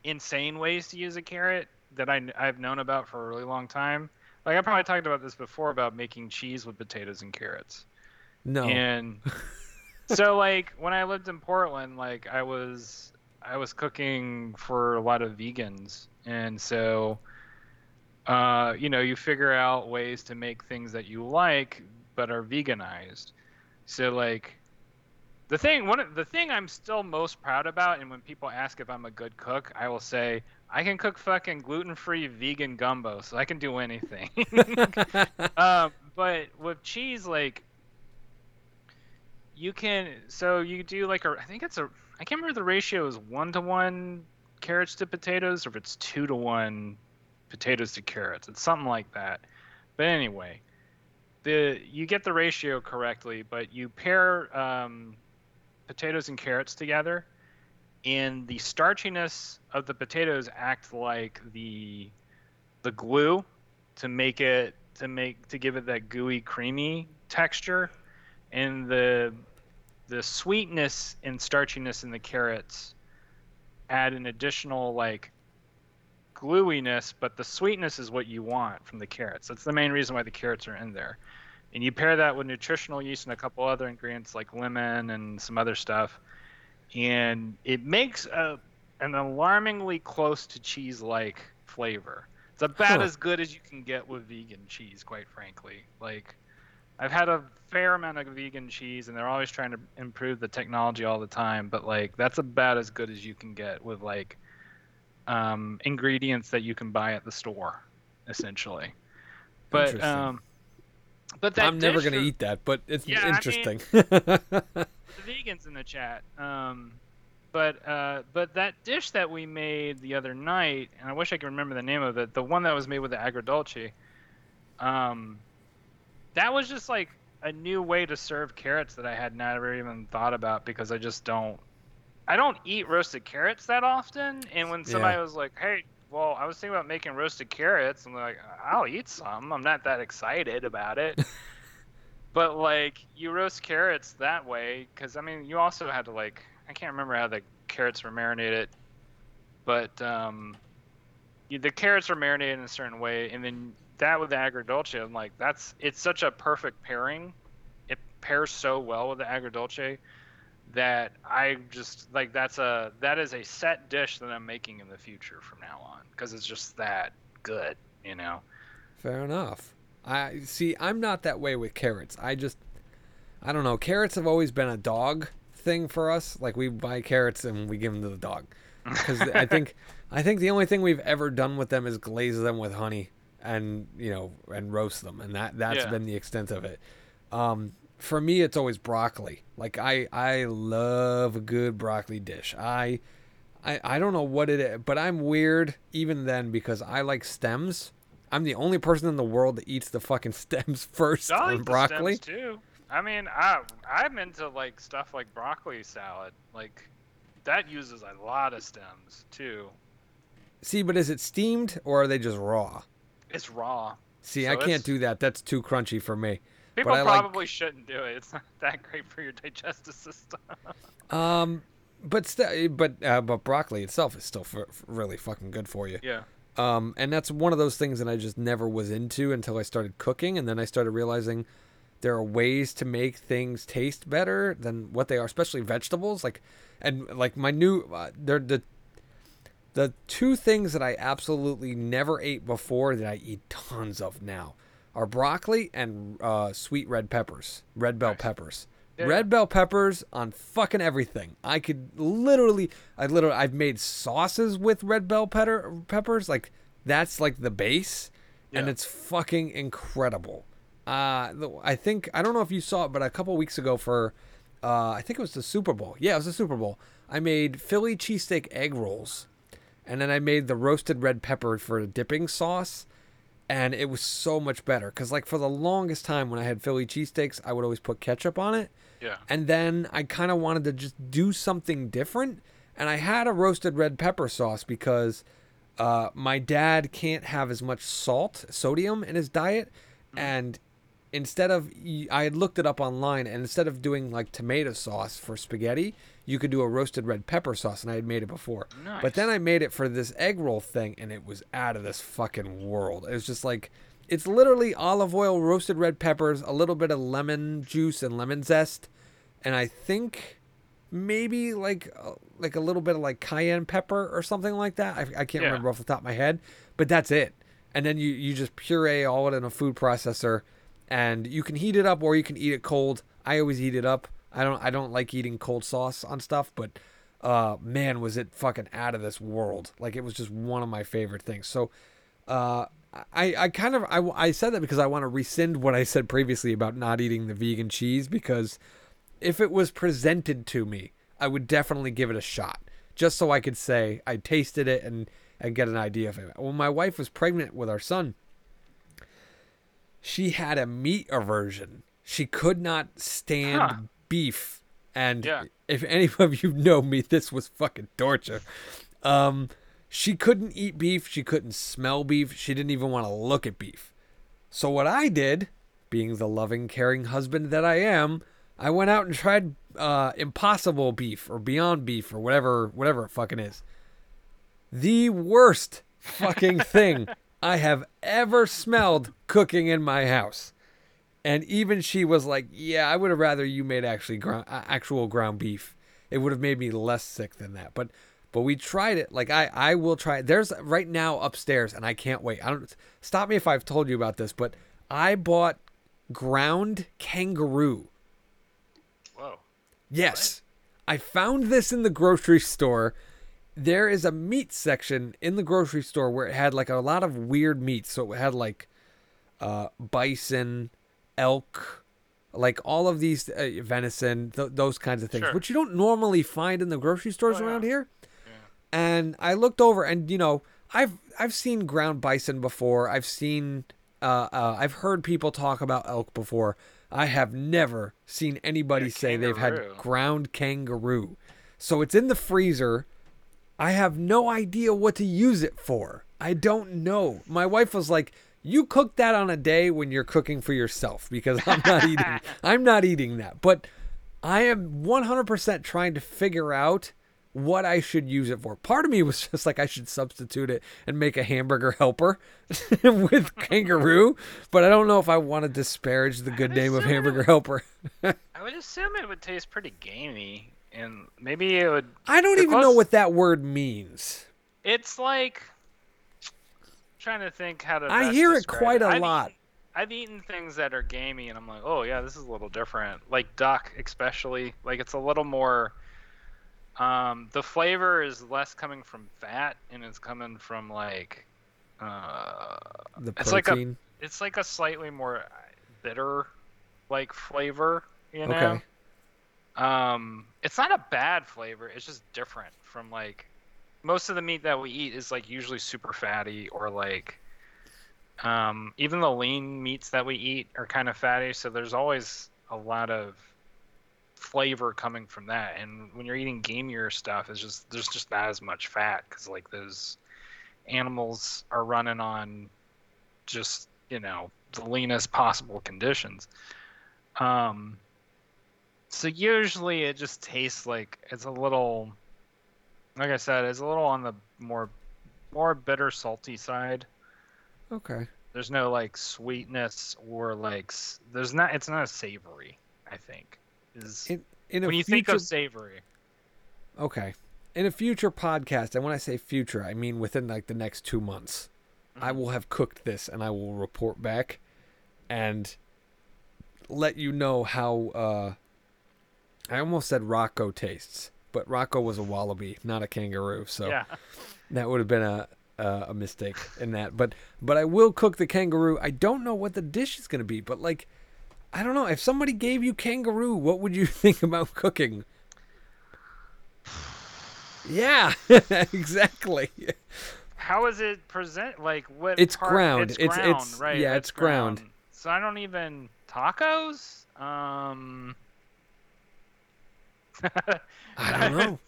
insane ways to use a carrot that I I've known about for a really long time. Like I probably talked about this before about making cheese with potatoes and carrots. No, And so like when I lived in Portland, like I was I was cooking for a lot of vegans, and so uh, you know you figure out ways to make things that you like but are veganized. So like the thing one the thing I'm still most proud about, and when people ask if I'm a good cook, I will say I can cook fucking gluten-free vegan gumbo, so I can do anything. um, but with cheese, like you can, so you do like a, I think it's a, I can't remember the ratio is one to one carrots to potatoes, or if it's two to one potatoes to carrots. It's something like that. But anyway, the you get the ratio correctly, but you pair um, potatoes and carrots together, and the starchiness of the potatoes act like the the glue to make it to make to give it that gooey creamy texture and the the sweetness and starchiness in the carrots add an additional like gluiness but the sweetness is what you want from the carrots. That's the main reason why the carrots are in there. And you pair that with nutritional yeast and a couple other ingredients like lemon and some other stuff and it makes a an alarmingly close to cheese like flavor. It's about Huh. as good as you can get with vegan cheese quite frankly. Like I've had a fair amount of vegan cheese, and they're always trying to improve the technology all the time. But like, that's about as good as you can get with like um, ingredients that you can buy at the store, essentially. But um, but that I'm never gonna eat that, but it's Yeah, I mean- interesting. the vegans in the chat. Um, but uh, but that dish that we made the other night, and I wish I could remember the name of it, the one that was made with the agrodolce. Um, that was just like a new way to serve carrots that I had never even thought about because I just don't. I don't eat roasted carrots that often, and when somebody Yeah. was like, "Hey," well, I was thinking about making roasted carrots. I'm like, I'll eat some. I'm not that excited about it. but like, you roast carrots that way, because I mean, you also had to like, I can't remember how the carrots were marinated, but um, you, the carrots are marinated in a certain way, and then that with the agrodolce, I'm like, that's it's such a perfect pairing. It pairs so well with the agrodolce that I just like that's a that is a set dish that I'm making in the future from now on because it's just that good, you know. Fair enough. I see. I'm not that way with carrots. I just, I don't know. Carrots have always been a dog thing for us. Like we buy carrots and we give them to the dog. Because I think, I think the only thing we've ever done with them is glaze them with honey and you know and roast them, and that that's Yeah. been the extent of it. Um, for me, it's always broccoli. Like I, I love a good broccoli dish. I, I, I don't know what it is, but I'm weird even then because I like stems. I'm the only person in the world that eats the fucking stems first I on like the broccoli. stems too. I mean, I I'm into like stuff like broccoli salad. Like that uses a lot of stems too. See, but is it steamed or are they just raw? It's raw. See, So I can't do that. That's too crunchy for me. People I like- probably shouldn't do it. It's not that great for your digestive system. Um, but st- but uh, but broccoli itself is still f- f- really fucking good for you. yeah. Um, and that's one of those things that I just never was into until I started cooking, and then I started realizing there are ways to make things taste better than what they are, especially vegetables. Like, and like my new, uh, they're the the two things that I absolutely never ate before that I eat tons of now are broccoli and uh, sweet red peppers, red bell Nice. peppers. Yeah. Red bell peppers on fucking everything. I could literally, I literally, I've made sauces with red bell pepper, peppers. Like that's like the base, and it's fucking incredible. Uh, I think I don't know if you saw it, but a couple weeks ago for, uh, I think it was the Super Bowl. Yeah, it was the Super Bowl. I made Philly cheesesteak egg rolls, and then I made the roasted red pepper for the dipping sauce and it was so much better. Because like for the longest time when i had philly cheesesteaks i would always put ketchup on it. Yeah. and then i kind of wanted to just do something different and i had a roasted red pepper sauce because uh, my dad can't have as much salt sodium in his diet and instead of i had looked it up online and instead of doing like tomato sauce for spaghetti you could do a roasted red pepper sauce and i had made it before but then I made it for this egg roll thing, and it was out of this fucking world. It was just like, it's literally olive oil, roasted red peppers, a little bit of lemon juice and lemon zest, and I think maybe like uh, like a little bit of like cayenne pepper or something like that. I, I can't Yeah. remember off the top of my head, but that's it. And then you you just puree all it in a food processor, and you can heat it up or you can eat it cold. I always eat it up. I don't I don't like eating cold sauce on stuff, but uh man was it fucking out of this world. Like it was just one of my favorite things. So uh i i kind of i, I said that because i want to rescind what i said previously about not eating the vegan cheese because if it was presented to me i would definitely give it a shot just so i could say i tasted it and and get an idea of it. When my wife was pregnant with our son she had a meat aversion. She could not stand Huh. Beef and Yeah. if any of you know me, this was fucking torture. Um, she couldn't eat beef. She couldn't smell beef. She didn't even want to look at beef. So what I did, being the loving, caring husband that I am, I went out and tried uh, Impossible beef or Beyond beef or whatever, whatever it fucking is. The worst fucking thing I have ever smelled cooking in my house. And even she was like, "Yeah, I would have rather you made actually ground, actual ground beef. It would have made me less sick than that." But but we tried it. Like I I will try. it. There's right now upstairs, and I can't wait. I don't stop me if I've told you about this, but I bought ground kangaroo. Whoa. Yes, I found this in the grocery store, there is a meat section in the grocery store where it had like a lot of weird meats. So it had like uh, bison, elk, like all of these uh, venison, th- those kinds of things, Sure. which you don't normally find in the grocery stores Oh, yeah. around here. Yeah. And I looked over, and you know, I've I've seen ground bison before. I've seen, uh, uh, I've heard people talk about elk before. I have never seen anybody Yeah, say they've had ground kangaroo. So it's in the freezer. I have no idea what to use it for. I don't know. My wife was like, "You cook that on a day when you're cooking for yourself because I'm not eating. I'm not eating that." But I am 100% trying to figure out what I should use it for. Part of me was just like I should substitute it and make a hamburger helper with kangaroo, but I don't know if I want to disparage the good name of hamburger would- helper. I would assume it would taste pretty gamey, and maybe it would. I don't even know what that word means. It's like trying to think how to. I hear it quite a I've lot. Eaten, I've eaten things that are gamey, and I'm like, oh yeah, this is a little different. Like duck, especially. Like it's a little more. Um, the flavor is less coming from fat, and it's coming from like. Uh, The It's like a- protein. it's like a slightly more bitter, like flavor. You know. Okay. Um, it's not a bad flavor. It's just different from like most of the meat that we eat is like usually super fatty or like um, even the lean meats that we eat are kind of fatty. So there's always a lot of flavor coming from that. And when you're eating gamier stuff, it's just there's just not as much fat because like those animals are running on just you know the leanest possible conditions. Um, so usually it just tastes like it's a little, like I said, it's a little on the more, more bitter salty side. Okay. There's no like sweetness or like there's not. It's not savory. I think is In, in a when you future, think of savory. okay, in a future podcast, and when I say future, I mean within like the next two months, I Mhm. will have cooked this and I will report back, and let you know how. uh I almost said Rocco tastes, but Rocco was a wallaby, not a kangaroo. So Yeah. that would have been a a, a mistake in that. But but I will cook the kangaroo. I don't know what the dish is going to be, but like I don't know if somebody gave you kangaroo, what would you think about cooking? Yeah, exactly. How is it present? Like what? It's part- ground. It's It's- ground, it's- right? yeah, it's ground. So I don't even tacos. Um. I don't know.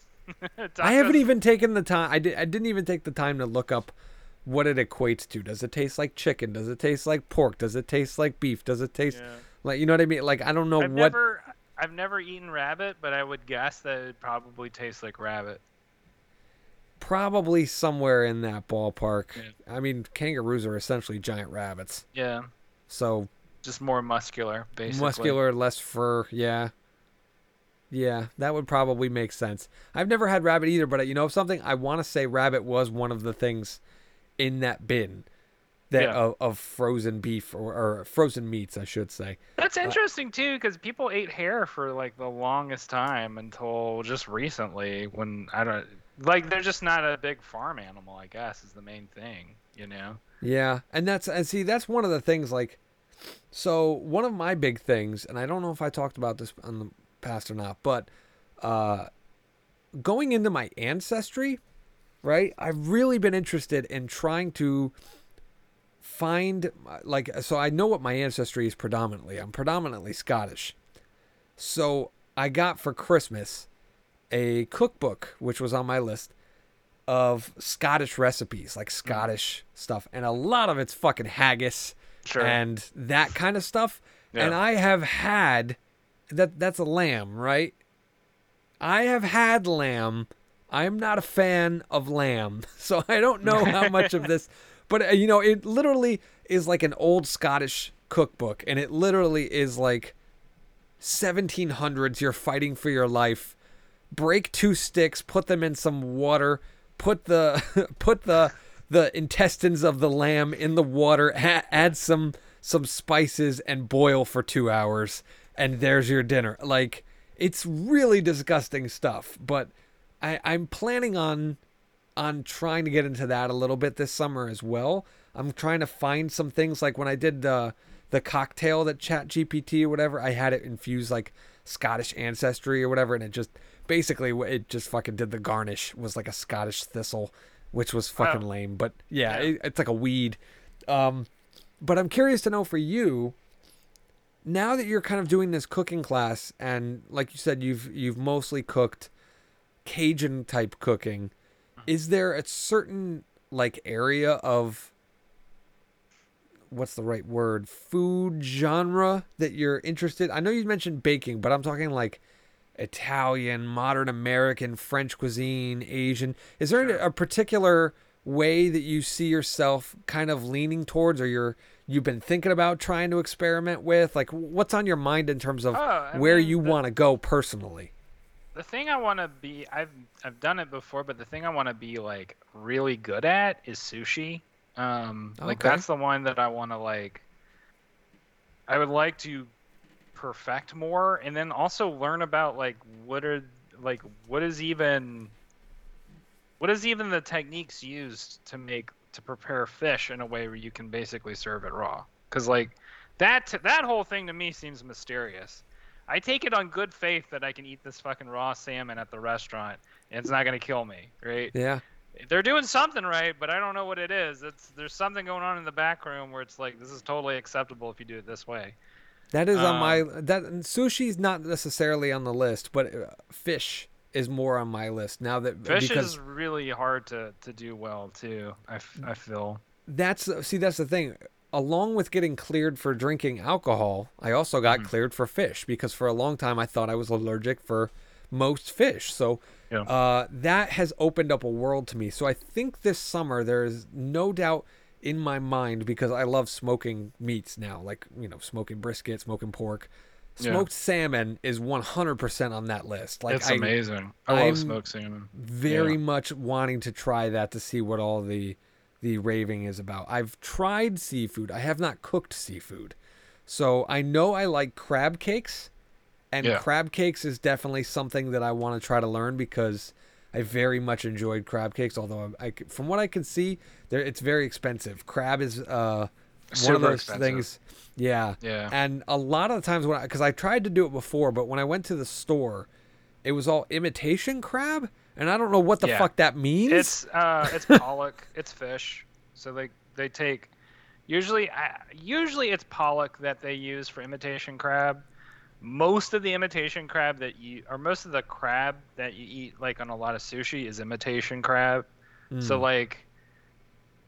I haven't even taken the time. I did. I didn't even take the time to look up what it equates to. Does it taste like chicken? Does it taste like pork? Does it taste like beef? Does it taste Yeah. like you know what I mean? Like I don't know I've what. never, I've never eaten rabbit, but I would guess that it probably tastes like rabbit. Probably somewhere in that ballpark. Yeah. I mean, kangaroos are essentially giant rabbits, Yeah, so just more muscular, basically. muscular, less fur. Yeah, yeah, that would probably make sense. I've never had rabbit either, but uh, you know something? I want to say rabbit was one of the things in that bin that Yeah. of, of frozen beef or, or frozen meats, I should say. That's interesting too, because people ate hare for like the longest time until just recently. When I don't like, they're just not a big farm animal. I guess is the main thing. You know. Yeah, and that's and see that's one of the things like so one of my big things and I don't know if I talked about this on the past or not, but uh going into my ancestry, right? I've really been interested in trying to find like so I know what my ancestry is predominantly. I'm predominantly Scottish. So I got for Christmas a cookbook which was on my list of Scottish recipes, like Scottish stuff, and a lot of it's fucking haggis Sure. and that kind of stuff. Yeah. And I have had that. That's a lamb, right? I have had lamb. I am not a fan of lamb, so I don't know how much of this. But uh, you know, it literally is like an old Scottish cookbook, and it literally is like 1700s. You're fighting for your life. Break two sticks, put them in some water, put the put the the intestines of the lamb in the water, ha- add some some spices, and boil for two hours, and there's your dinner. Like it's really disgusting stuff, but I, I'm planning on on trying to get into that a little bit this summer as well. I'm trying to find some things like when I did the the cocktail that Chat GPT or whatever, I had it infuse like Scottish ancestry or whatever, and it just basically it just fucking did the garnish was like a Scottish thistle, which was fucking Wow. lame. But yeah, Yeah. It, it's like a weed. Um, but I'm curious to know for you, now that you're kind of doing this cooking class, and like you said, you've you've mostly cooked Cajun type cooking. Mm-hmm. Is there a certain like area of what's the right word food genre that you're interested? I know you mentioned baking, but I'm talking like Italian, modern American, French cuisine, Asian. Is there Sure. a particular way that you see yourself kind of leaning towards or you're you've been thinking about trying to experiment with? Like what's on your mind in terms of Oh, where mean, you want to go personally? The thing I want to be, I've I've done it before, but the thing I want to be like really good at is sushi. Um, like that's the one that I want to like. I would like to perfect more, and then also learn about like what are like what is even what is even the techniques used to make to prepare fish in a way where you can basically serve it raw. Because like that that whole thing to me seems mysterious. I take it on good faith that I can eat this fucking raw salmon at the restaurant and it's not gonna kill me, right? Yeah. They're doing something right, but I don't know what it is. It's there's something going on in the back room where it's like this is totally acceptable if you do it this way. That is on my Um, that sushi's not necessarily on the list, but uh, fish is more on my list now that Fish because is really hard to, to do well too. I, f- I feel. that's see that's the thing. Along with getting cleared for drinking alcohol, I also got Mhm. cleared for fish because for a long time I thought I was allergic for most fish. So Yeah. uh, that has opened up a world to me. So I think this summer there is no doubt in my mind because I love smoking meats now, like you know smoking brisket, smoking pork. Yeah. Smoked salmon is 100% on that list. Like it's I, amazing. I I'm- love smoked salmon. very Yeah. much wanting to try that to see what all the the raving is about. I've tried seafood. I have not cooked seafood. So I know I like crab cakes and Yeah. crab cakes is definitely something that I want to try to learn because I very much enjoyed crab cakes although I, c- from what I can see there it's very expensive. Crab is uh one of those expensive. things yeah. Yeah. And a lot of the times when I, because I tried to do it before, but when I went to the store, it was all imitation crab, and I don't know what the Yeah. fuck that means. It's uh, it's pollock. it's fish. So they they take usually I usually it's pollock that they use for imitation crab. Most of the imitation crab that you or most of the crab that you eat like on a lot of sushi is imitation crab. So Mm. like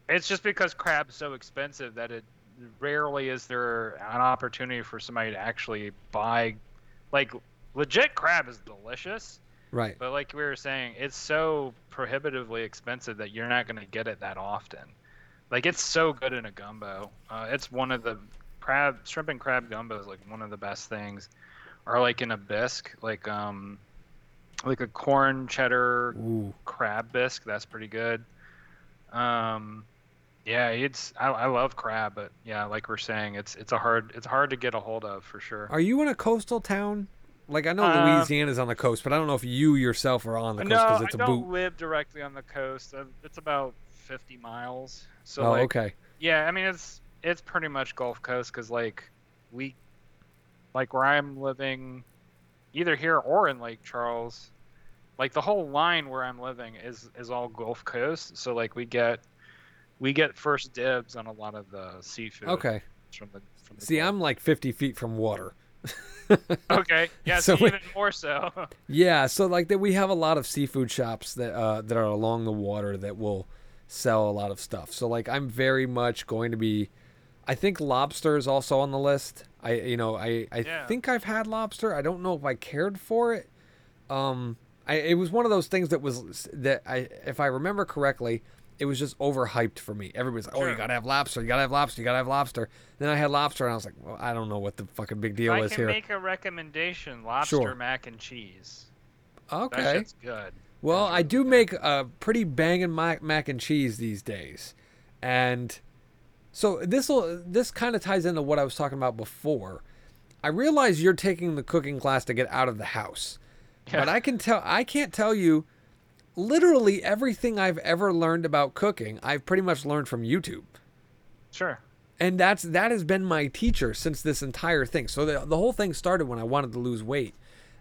it's just because crab's so expensive that it rarely is there an opportunity for somebody to actually buy like legit crab is delicious right. but like we were saying, it's so prohibitively expensive that you're not going to get it that often. Like it's so good in a gumbo. Uh, it's one of the crab, shrimp and crab gumbo is like one of the best things. Or like in a bisque, like um, like a corn cheddar Ooh. crab bisque. That's pretty good. Um, yeah, it's I, I love crab, but yeah, like we're saying, it's it's a hard it's hard to get a hold of for sure. Are you in a coastal town? Like I know Um, Louisiana's on the coast, but I don't know if you yourself are on the coast no, because I it's a don't boot. live directly on the coast. Uh, It's about 50 miles. So oh, like, okay. yeah, I mean it's it's pretty much Gulf Coast because like we, like where I'm living, either here or in Lake Charles, like the whole line where I'm living is is all Gulf Coast. So like we get we get first dibs on a lot of the seafood. Okay. From the, from the See, Gulf. I'm like 50 feet from water. okay. Yeah, So so we- even more so. Yeah, so like that we have a lot of seafood shops that uh, that are along the water that will sell a lot of stuff. So like I'm very much going to be I think lobster is also on the list. I you know, I I Yeah. think I've had lobster. I don't know if I cared for it. Um I it was one of those things that was that I if I remember correctly, it was just overhyped for me. Everybody's like, "Oh, you got to have lobster. You got to have lobster. You got to have lobster." Then I had lobster and I was like, "Well, I don't know what the fucking big deal I is can make a recommendation: lobster Sure. mac and cheese. okay. That shit's good. Well, That's I do make a pretty banging mac, mac and cheese these days, and so this will this kind of ties into what I was talking about before. I realize you're taking the cooking class to get out of the house, but I can tell I can't tell you literally everything I've ever learned about cooking, I've pretty much learned from YouTube. Sure. And that's that has been my teacher since this entire thing. So the the whole thing started when I wanted to lose weight,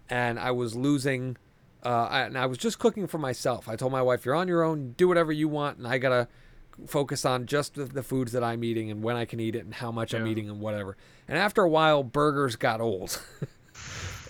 and I was losing, uh, I, and I was just cooking for myself. I told my wife, "You're on your own. Do whatever you want, and I gotta focus on just the, the foods that I'm eating and when I can eat it and how much I'm eating and whatever." And after a while, burgers got old.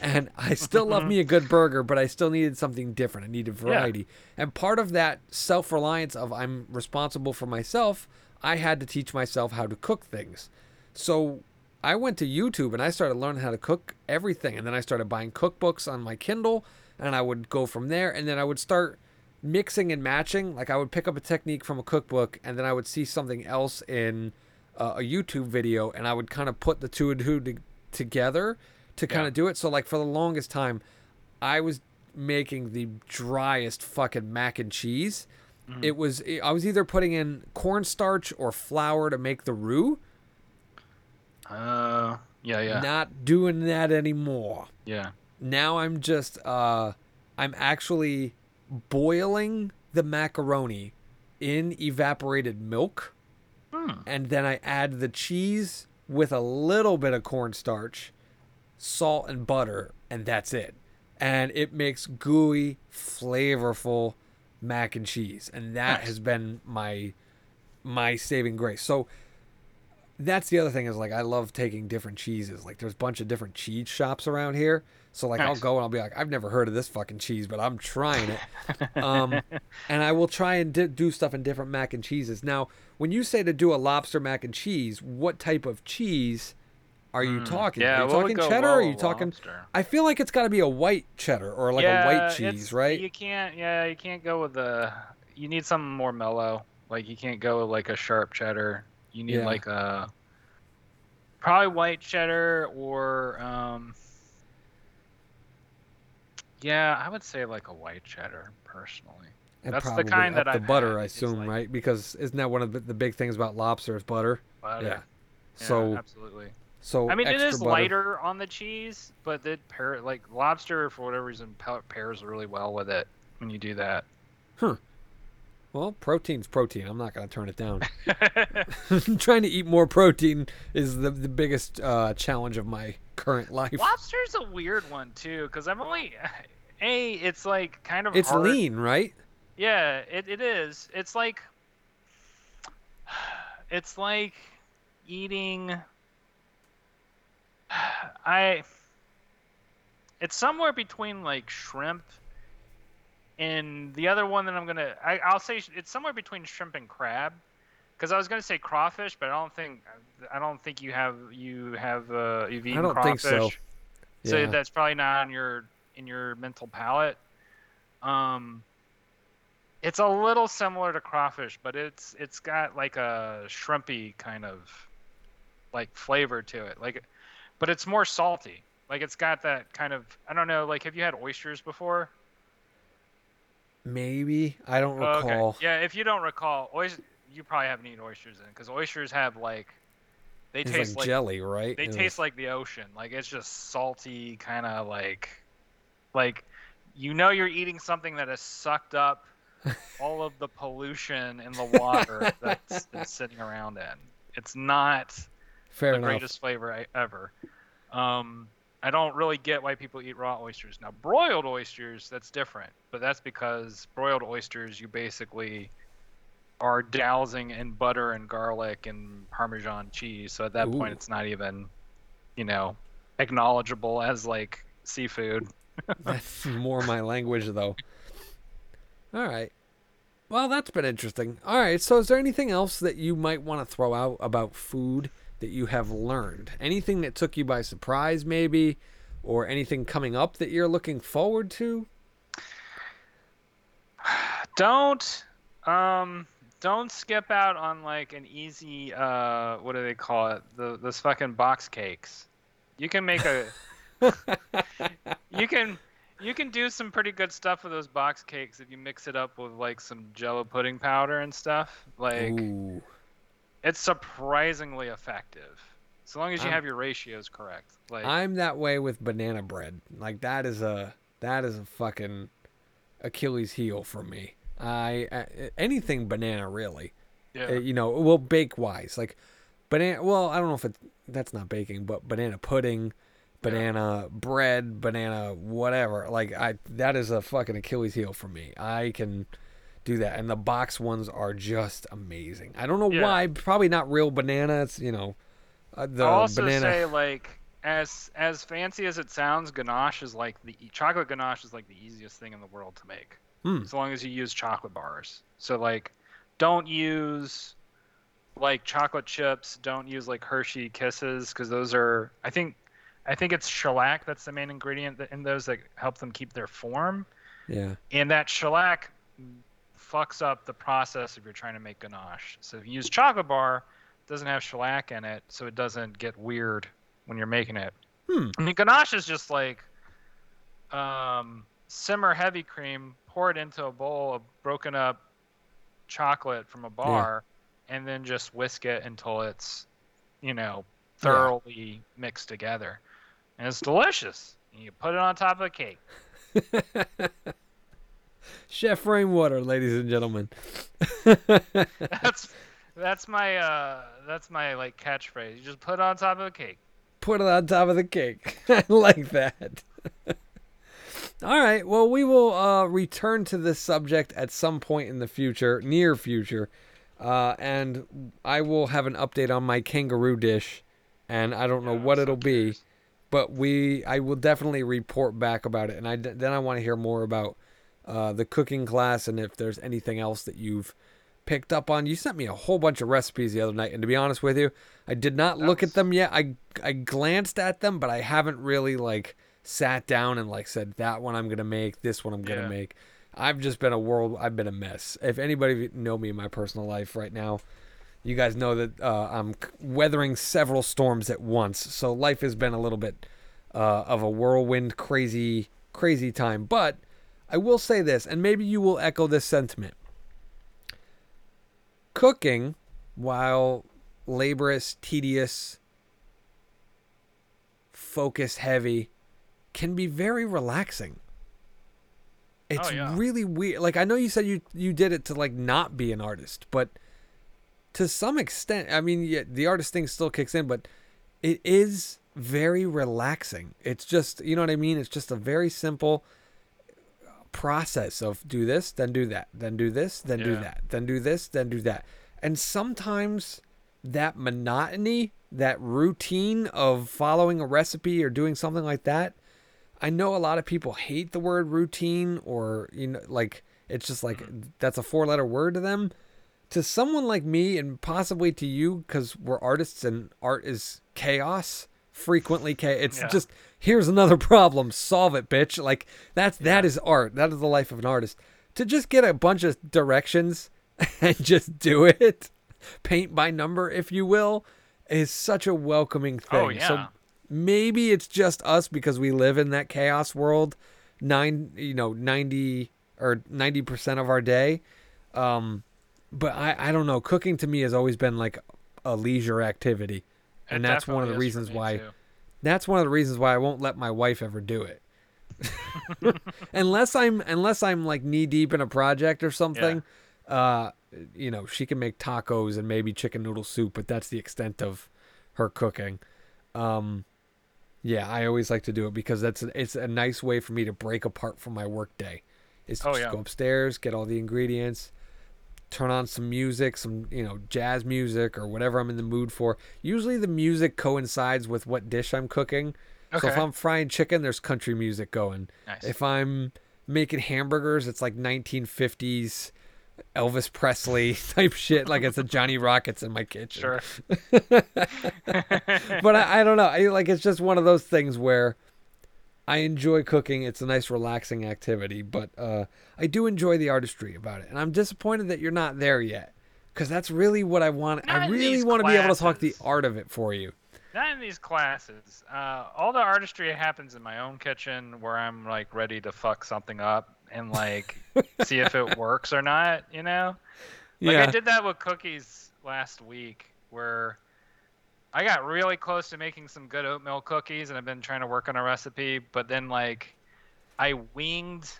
and I still love me a good burger, but I still needed something different. I needed variety. And part of that self reliance of I'm responsible for myself, I had to teach myself how to cook things. So I went to YouTube and I started learning how to cook everything. And then I started buying cookbooks on my Kindle and I would go from there. And then I would start mixing and matching. Like I would pick up a technique from a cookbook and then I would see something else in uh, a YouTube video and I would kind of put the two and two to- together to kind Yeah. of do it. So like for the longest time, I was making the driest fucking mac and cheese. It was I was either putting in cornstarch or flour to make the roux. Uh, yeah, yeah, Not doing that anymore. yeah. Now I'm just uh I'm actually boiling the macaroni in evaporated milk Hmm. and then I add the cheese with a little bit of cornstarch, salt and butter, and that's it. And it makes gooey, flavorful mac and cheese, and that Nice. has been my my saving grace. So that's the other thing is like I love taking different cheeses. Like there's a bunch of different cheese shops around here. So like I'll go and I'll be like I've never heard of this fucking cheese, but I'm trying it. um, and I will try and di- do stuff in different mac and cheeses. Now, when you say to do a lobster mac and cheese, what type of cheese are you talking? Mm, Yeah, are you what would talking cheddar? well Or are you talking? lobster? I feel like it's got to be a white cheddar or like a white cheese, it's- right? You can't. Yeah, you can't go with the. You need something more mellow. Like you can't go with like a sharp cheddar. You need Yeah. like a. Probably white cheddar or um. Yeah, I would say like a white cheddar personally. And that's the kind up that the I've butter, had. I assume, like- right? Because isn't that one of the, the big things about lobster is butter? Butter. Yeah. Yeah, So absolutely. So I mean, it is butter. lighter on the cheese, but it pair like lobster for whatever reason pairs really well with it when you do that. Well, protein's protein. I'm not going to turn it down. Trying to eat more protein is the the biggest uh, challenge of my current life. Lobster's a weird one too, because I'm only a. It's like kind of. It's hard- lean, right? Yeah, it, it is. It's like. It's like eating. I. It's somewhere between like shrimp. And the other one that I'm gonna, I, I'll say it's somewhere between shrimp and crab, because I was gonna say crawfish, but I don't think, I don't think you have you have uh, you've eaten don't think crawfish. so. So Yeah. that's probably not on your in your mental palate. Um, it's a little similar to crawfish, but it's it's got like a shrimpy kind of like flavor to it. Like, but it's more salty. Like it's got that kind of I don't know. Like, have you had oysters before? Maybe I don't Oh, recall. Okay. Yeah, if you don't recall, oysters, you probably haven't eaten oysters then, because oysters have like they It's taste like, like jelly, right? They Ugh. taste like the ocean. Like it's just salty, kind of like, like, you know, you're eating something that has sucked up all of the pollution in the water that's, that's sitting around in. It's not fair the enough. greatest flavor I, ever. Um, I don't really get why people eat raw oysters. Now, broiled oysters, that's different, but that's because broiled oysters, you basically are dousing in butter and garlic and Parmesan cheese. So at that point, it's not even, you know, acknowledgeable as like seafood. That's more my language, though. All right. Well, that's been interesting. All right. So, is there anything else that you might want to throw out about food that you have learned? Anything that took you by surprise, maybe, or anything coming up that you're looking forward to? Don't, um, don't skip out on like an easy, uh, what do they call it? The those fucking box cakes. You can make a. you can you can do some pretty good stuff with those box cakes if you mix it up with like some jello pudding powder and stuff like Ooh. It's surprisingly effective as long as you I'm- have your ratios correct like I'm that way with banana bread. Like that is a that is a fucking Achilles heel for me. I uh, anything banana really. Yeah. Uh, you know, well, bake wise, like banana. Well, I don't know if it's that's not baking, but banana pudding, banana bread, banana whatever. Like I, that is a fucking Achilles heel for me. I can do that, and the box ones are just amazing. I don't know Yeah. why. Probably not real banana. It's you know, uh, the I'll also banana. say like as as fancy as it sounds, ganache is like the chocolate ganache is like the easiest thing in the world to make. Hmm. As long as you use chocolate bars. So like, don't use like chocolate chips. Don't use like Hershey Kisses because those are I think I think it's shellac that's the main ingredient in those that help them keep their form. yeah. And that shellac fucks up the process if you're trying to make ganache. So if you use chocolate bar, it doesn't have shellac in it, so it doesn't get weird when you're making it. Hmm. I mean, ganache is just like um, simmer heavy cream, pour it into a bowl of broken up chocolate from a bar, and then just whisk it until it's, you know, Yeah. thoroughly mixed together. And it's delicious. And you put it on top of a cake. Chef Rainwater, ladies and gentlemen. that's that's my uh that's my like catchphrase. You just put it on top of a cake. Put it on top of the cake. I like that. All right. Well, we will uh, return to this subject at some point in the future, near future, uh, and I will have an update on my kangaroo dish, and I don't know Yeah, what it'll be, but we I will definitely report back about it, and I then I want to hear more about uh, the cooking class and if there's anything else that you've picked up on. You sent me a whole bunch of recipes the other night, and to be honest with you, I did not look at them yet. I I glanced at them, but I haven't really like sat down and like said that one I'm gonna make, this one I'm gonna Yeah. make. I've just been a world. I've been a mess. If anybody know me in my personal life right now, you guys know that uh, I'm weathering several storms at once. So life has been a little bit uh, of a whirlwind, crazy, crazy time. But I will say this, and maybe you will echo this sentiment. Cooking, while laborious, tedious, focus heavy, can be very relaxing. It's Oh, yeah. really weird. Like I know you said you you did it to like not be an artist, but to some extent, I mean, yeah, the artist thing still kicks in, but it is very relaxing. It's just, you know what I mean? It's just a very simple process of do this, then do that, then do this, then do that, then do this, then do that. And sometimes that monotony, that routine of following a recipe or doing something like that, I know a lot of people hate the word routine or you know like it's just like mm-hmm. that's a four letter word to them. To someone like me and possibly to you cuz we're artists and art is chaos, frequently chaos. It's Yeah. just here's another problem, solve it, bitch. Like that's that is art. That is the life of an artist. To just get a bunch of directions and just do it, paint by number if you will, is such a welcoming thing. Oh, So yeah. maybe it's just us because we live in that chaos world nine you know 90 or 90% of our day um but i i don't know cooking to me has always been like a leisure activity and It that's one of the definitely is for reasons why too. That's one of the reasons why i won't let my wife ever do it. Unless i'm unless i'm like knee deep in a project or something uh you know she can make tacos and maybe chicken noodle soup but that's the extent of her cooking. Um yeah i always like to do it because that's it's a nice way for me to break apart from my work day is to Oh, just yeah. go upstairs get all the ingredients turn on some music some you know jazz music or whatever i'm in the mood for usually the music coincides with what dish i'm cooking Okay. so if i'm frying chicken there's country music going Nice. if I'm making hamburgers, it's like 1950s Elvis Presley type shit. Like it's a Johnny Rockets in my kitchen. Sure. But I, I don't know. I like it's just one of those things where I enjoy cooking. It's a nice relaxing activity, but uh, I do enjoy the artistry about it. And I'm disappointed that you're not there yet. Because that's really what I want. Not I really want to be able to talk the art of it for you. Not in these classes. Uh, all the artistry happens in my own kitchen where I'm like ready to fuck something up and like see if it works or not, you know? Like yeah. I did that with cookies last week where I got really close to making some good oatmeal cookies and I've been trying to work on a recipe, but then like I winged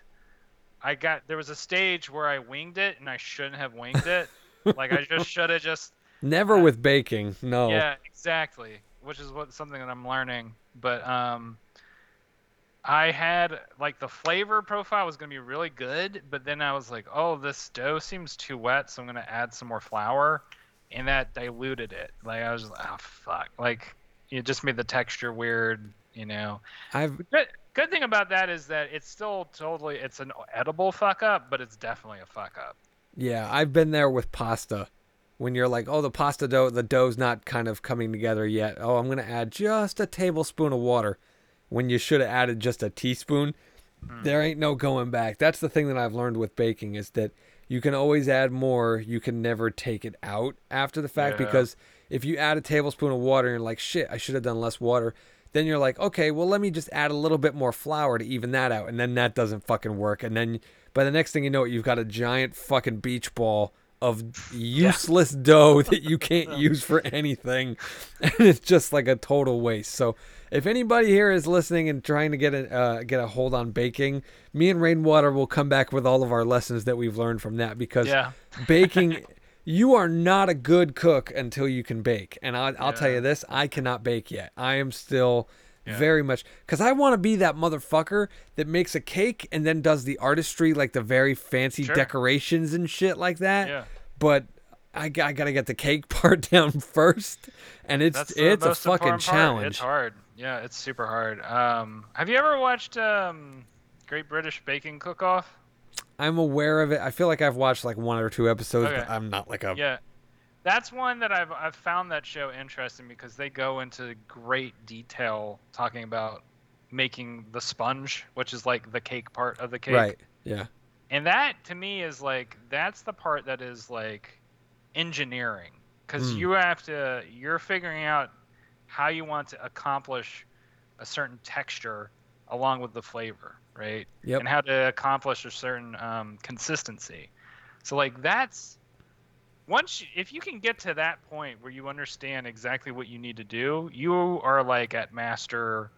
I got there was a stage where I winged it and I shouldn't have winged it. like I just should have just Never Uh, with baking. No. yeah, exactly. Which is what something that I'm learning. But um, I had like the flavor profile was gonna be really good, but then I was like, oh, this dough seems too wet, so I'm gonna add some more flour, and that diluted it. Like I was, like, oh fuck, like it just made the texture weird, you know. I've Good, good thing about that is that it's still totally it's an edible fuck up, but it's definitely a fuck up. yeah, I've been there with pasta. When you're like, oh, the pasta dough, the dough's not kind of coming together yet. Oh, I'm gonna add just a tablespoon of water, when you should have added just a teaspoon. Hmm. There ain't no going back. That's the thing that I've learned with baking is that you can always add more. You can never take it out after the fact Yeah. because if you add a tablespoon of water and you're like, shit, I should have done less water. Then you're like, okay, well, let me just add a little bit more flour to even that out. And then that doesn't fucking work. And then by the next thing you know you've got a giant fucking beach ball of useless dough that you can't use for anything. And it's just like a total waste. So if anybody here is listening and trying to get a uh, get a hold on baking, me and Rainwater will come back with all of our lessons that we've learned from that because Yeah. baking you are not a good cook until you can bake and I'll, I'll tell you this i cannot bake yet i am still Yeah. very much because i want to be that motherfucker that makes a cake and then does the artistry like the very fancy Sure. decorations and shit like that Yeah. but I gotta get the cake part down first and it's That's it's a fucking important part. challenge It's hard. Yeah, it's super hard. Um, have you ever watched um, Great British Baking Cook Off? i'm aware of it i feel like i've watched like one or two episodes but i'm not like a Yeah, that's one that I've I've found that show interesting because they go into great detail talking about making the sponge, which is like the cake part of the cake. right yeah And that to me is like that's the part that is like engineering because Mm. you have to you're figuring out how you want to accomplish a certain texture along with the flavor, right? Yep. And how to accomplish a certain um, consistency. So like that's once you, if you can get to that point where you understand exactly what you need to do, you are like at master.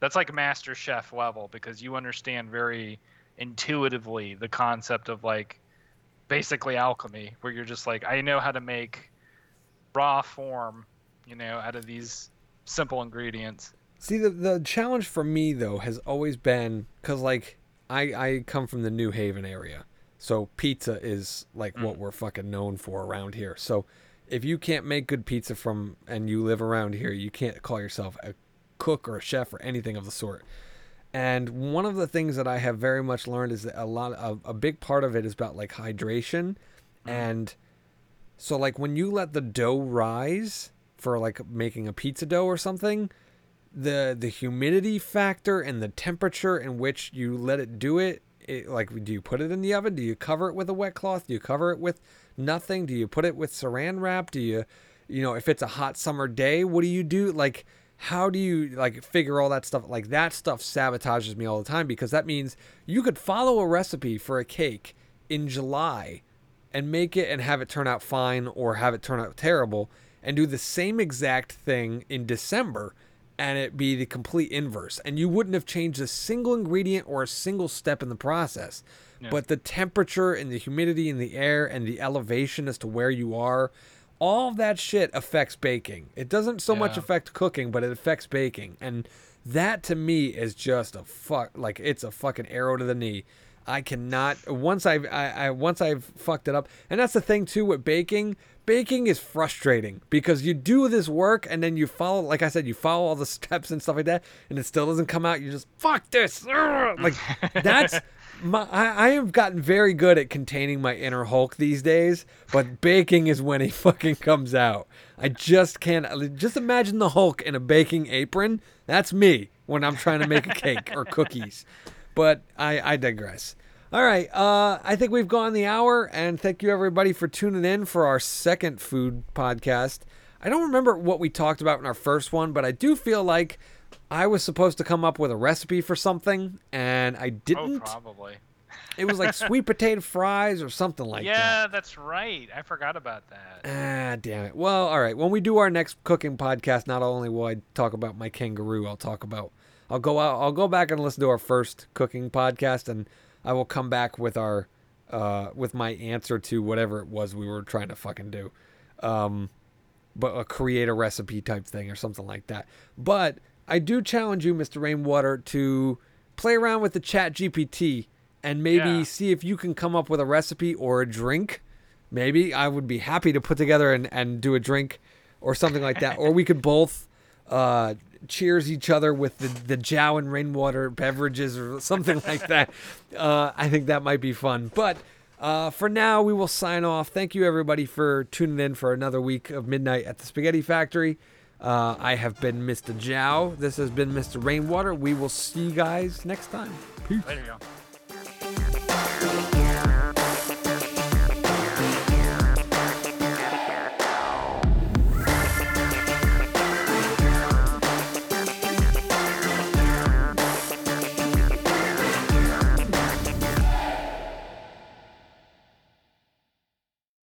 That's like master chef level because you understand very intuitively the concept of like basically alchemy where you're just like I know how to make raw form, you know, out of these simple ingredients. See, the the challenge for me though has always been because like I I come from the New Haven area, so pizza is like what mm. we're fucking known for around here. So if you can't make good pizza from and you live around here, you can't call yourself a cook or a chef or anything of the sort. And one of the things that I have very much learned is that a lot of a big part of it is about like hydration mm. and so like when you let the dough rise for like making a pizza dough or something, the the humidity factor and the temperature in which you let it do it, it like do you put it in the oven? Do you cover it with a wet cloth? Do you cover it with nothing? Do you put it with saran wrap? Do you you know, if it's a hot summer day, what do you do? Like how do you like figure all that stuff like that stuff sabotages me all the time because that means you could follow a recipe for a cake in July and make it and have it turn out fine or have it turn out terrible and do the same exact thing in December and it be the complete inverse. And you wouldn't have changed a single ingredient or a single step in the process. Yeah. but the temperature and the humidity in the air and the elevation as to where you are all that shit affects baking. It doesn't so much affect cooking but it affects baking. And that to me is just a fuck like it's a fucking arrow to the knee I cannot once I've I, I once I've fucked it up, and that's the thing too with baking. Baking is frustrating because you do this work and then you follow, like I said, you follow all the steps and stuff like that, and it still doesn't come out. You just fuck this, like that's my. I, I have gotten very good at containing my inner Hulk these days, but baking is when he fucking comes out. I just can't. Just imagine the Hulk in a baking apron. That's me when I'm trying to make a cake or cookies but I, I digress. All right, uh, I think we've gone the hour, and thank you everybody for tuning in for our second food podcast. I don't remember what we talked about in our first one, but I do feel like I was supposed to come up with a recipe for something, and I Oh, didn't. probably. it was like sweet potato fries or something like that. yeah, that's right. I forgot about that. Ah, damn it. Well, all right. When we do our next cooking podcast, not only will I talk about my kangaroo, I'll talk about I'll go out I'll go back and listen to our first cooking podcast and I will come back with our uh, with my answer to whatever it was we were trying to fucking do. Um, but a create a recipe type thing or something like that. But I do challenge you, Mr. Rainwater, to play around with the Chat GPT and maybe Yeah. see if you can come up with a recipe or a drink. Maybe I would be happy to put together and, and do a drink or something like that. or we could both uh, cheers each other with the, the Jow and Rainwater beverages or something like that. Uh, I think that might be fun. But uh, for now, we will sign off. Thank you, everybody, for tuning in for another week of Midnight at the Spaghetti Factory. Uh, I have been Mr. Jow. This has been Mr. Rainwater. We will see you guys next time. Peace. There you go.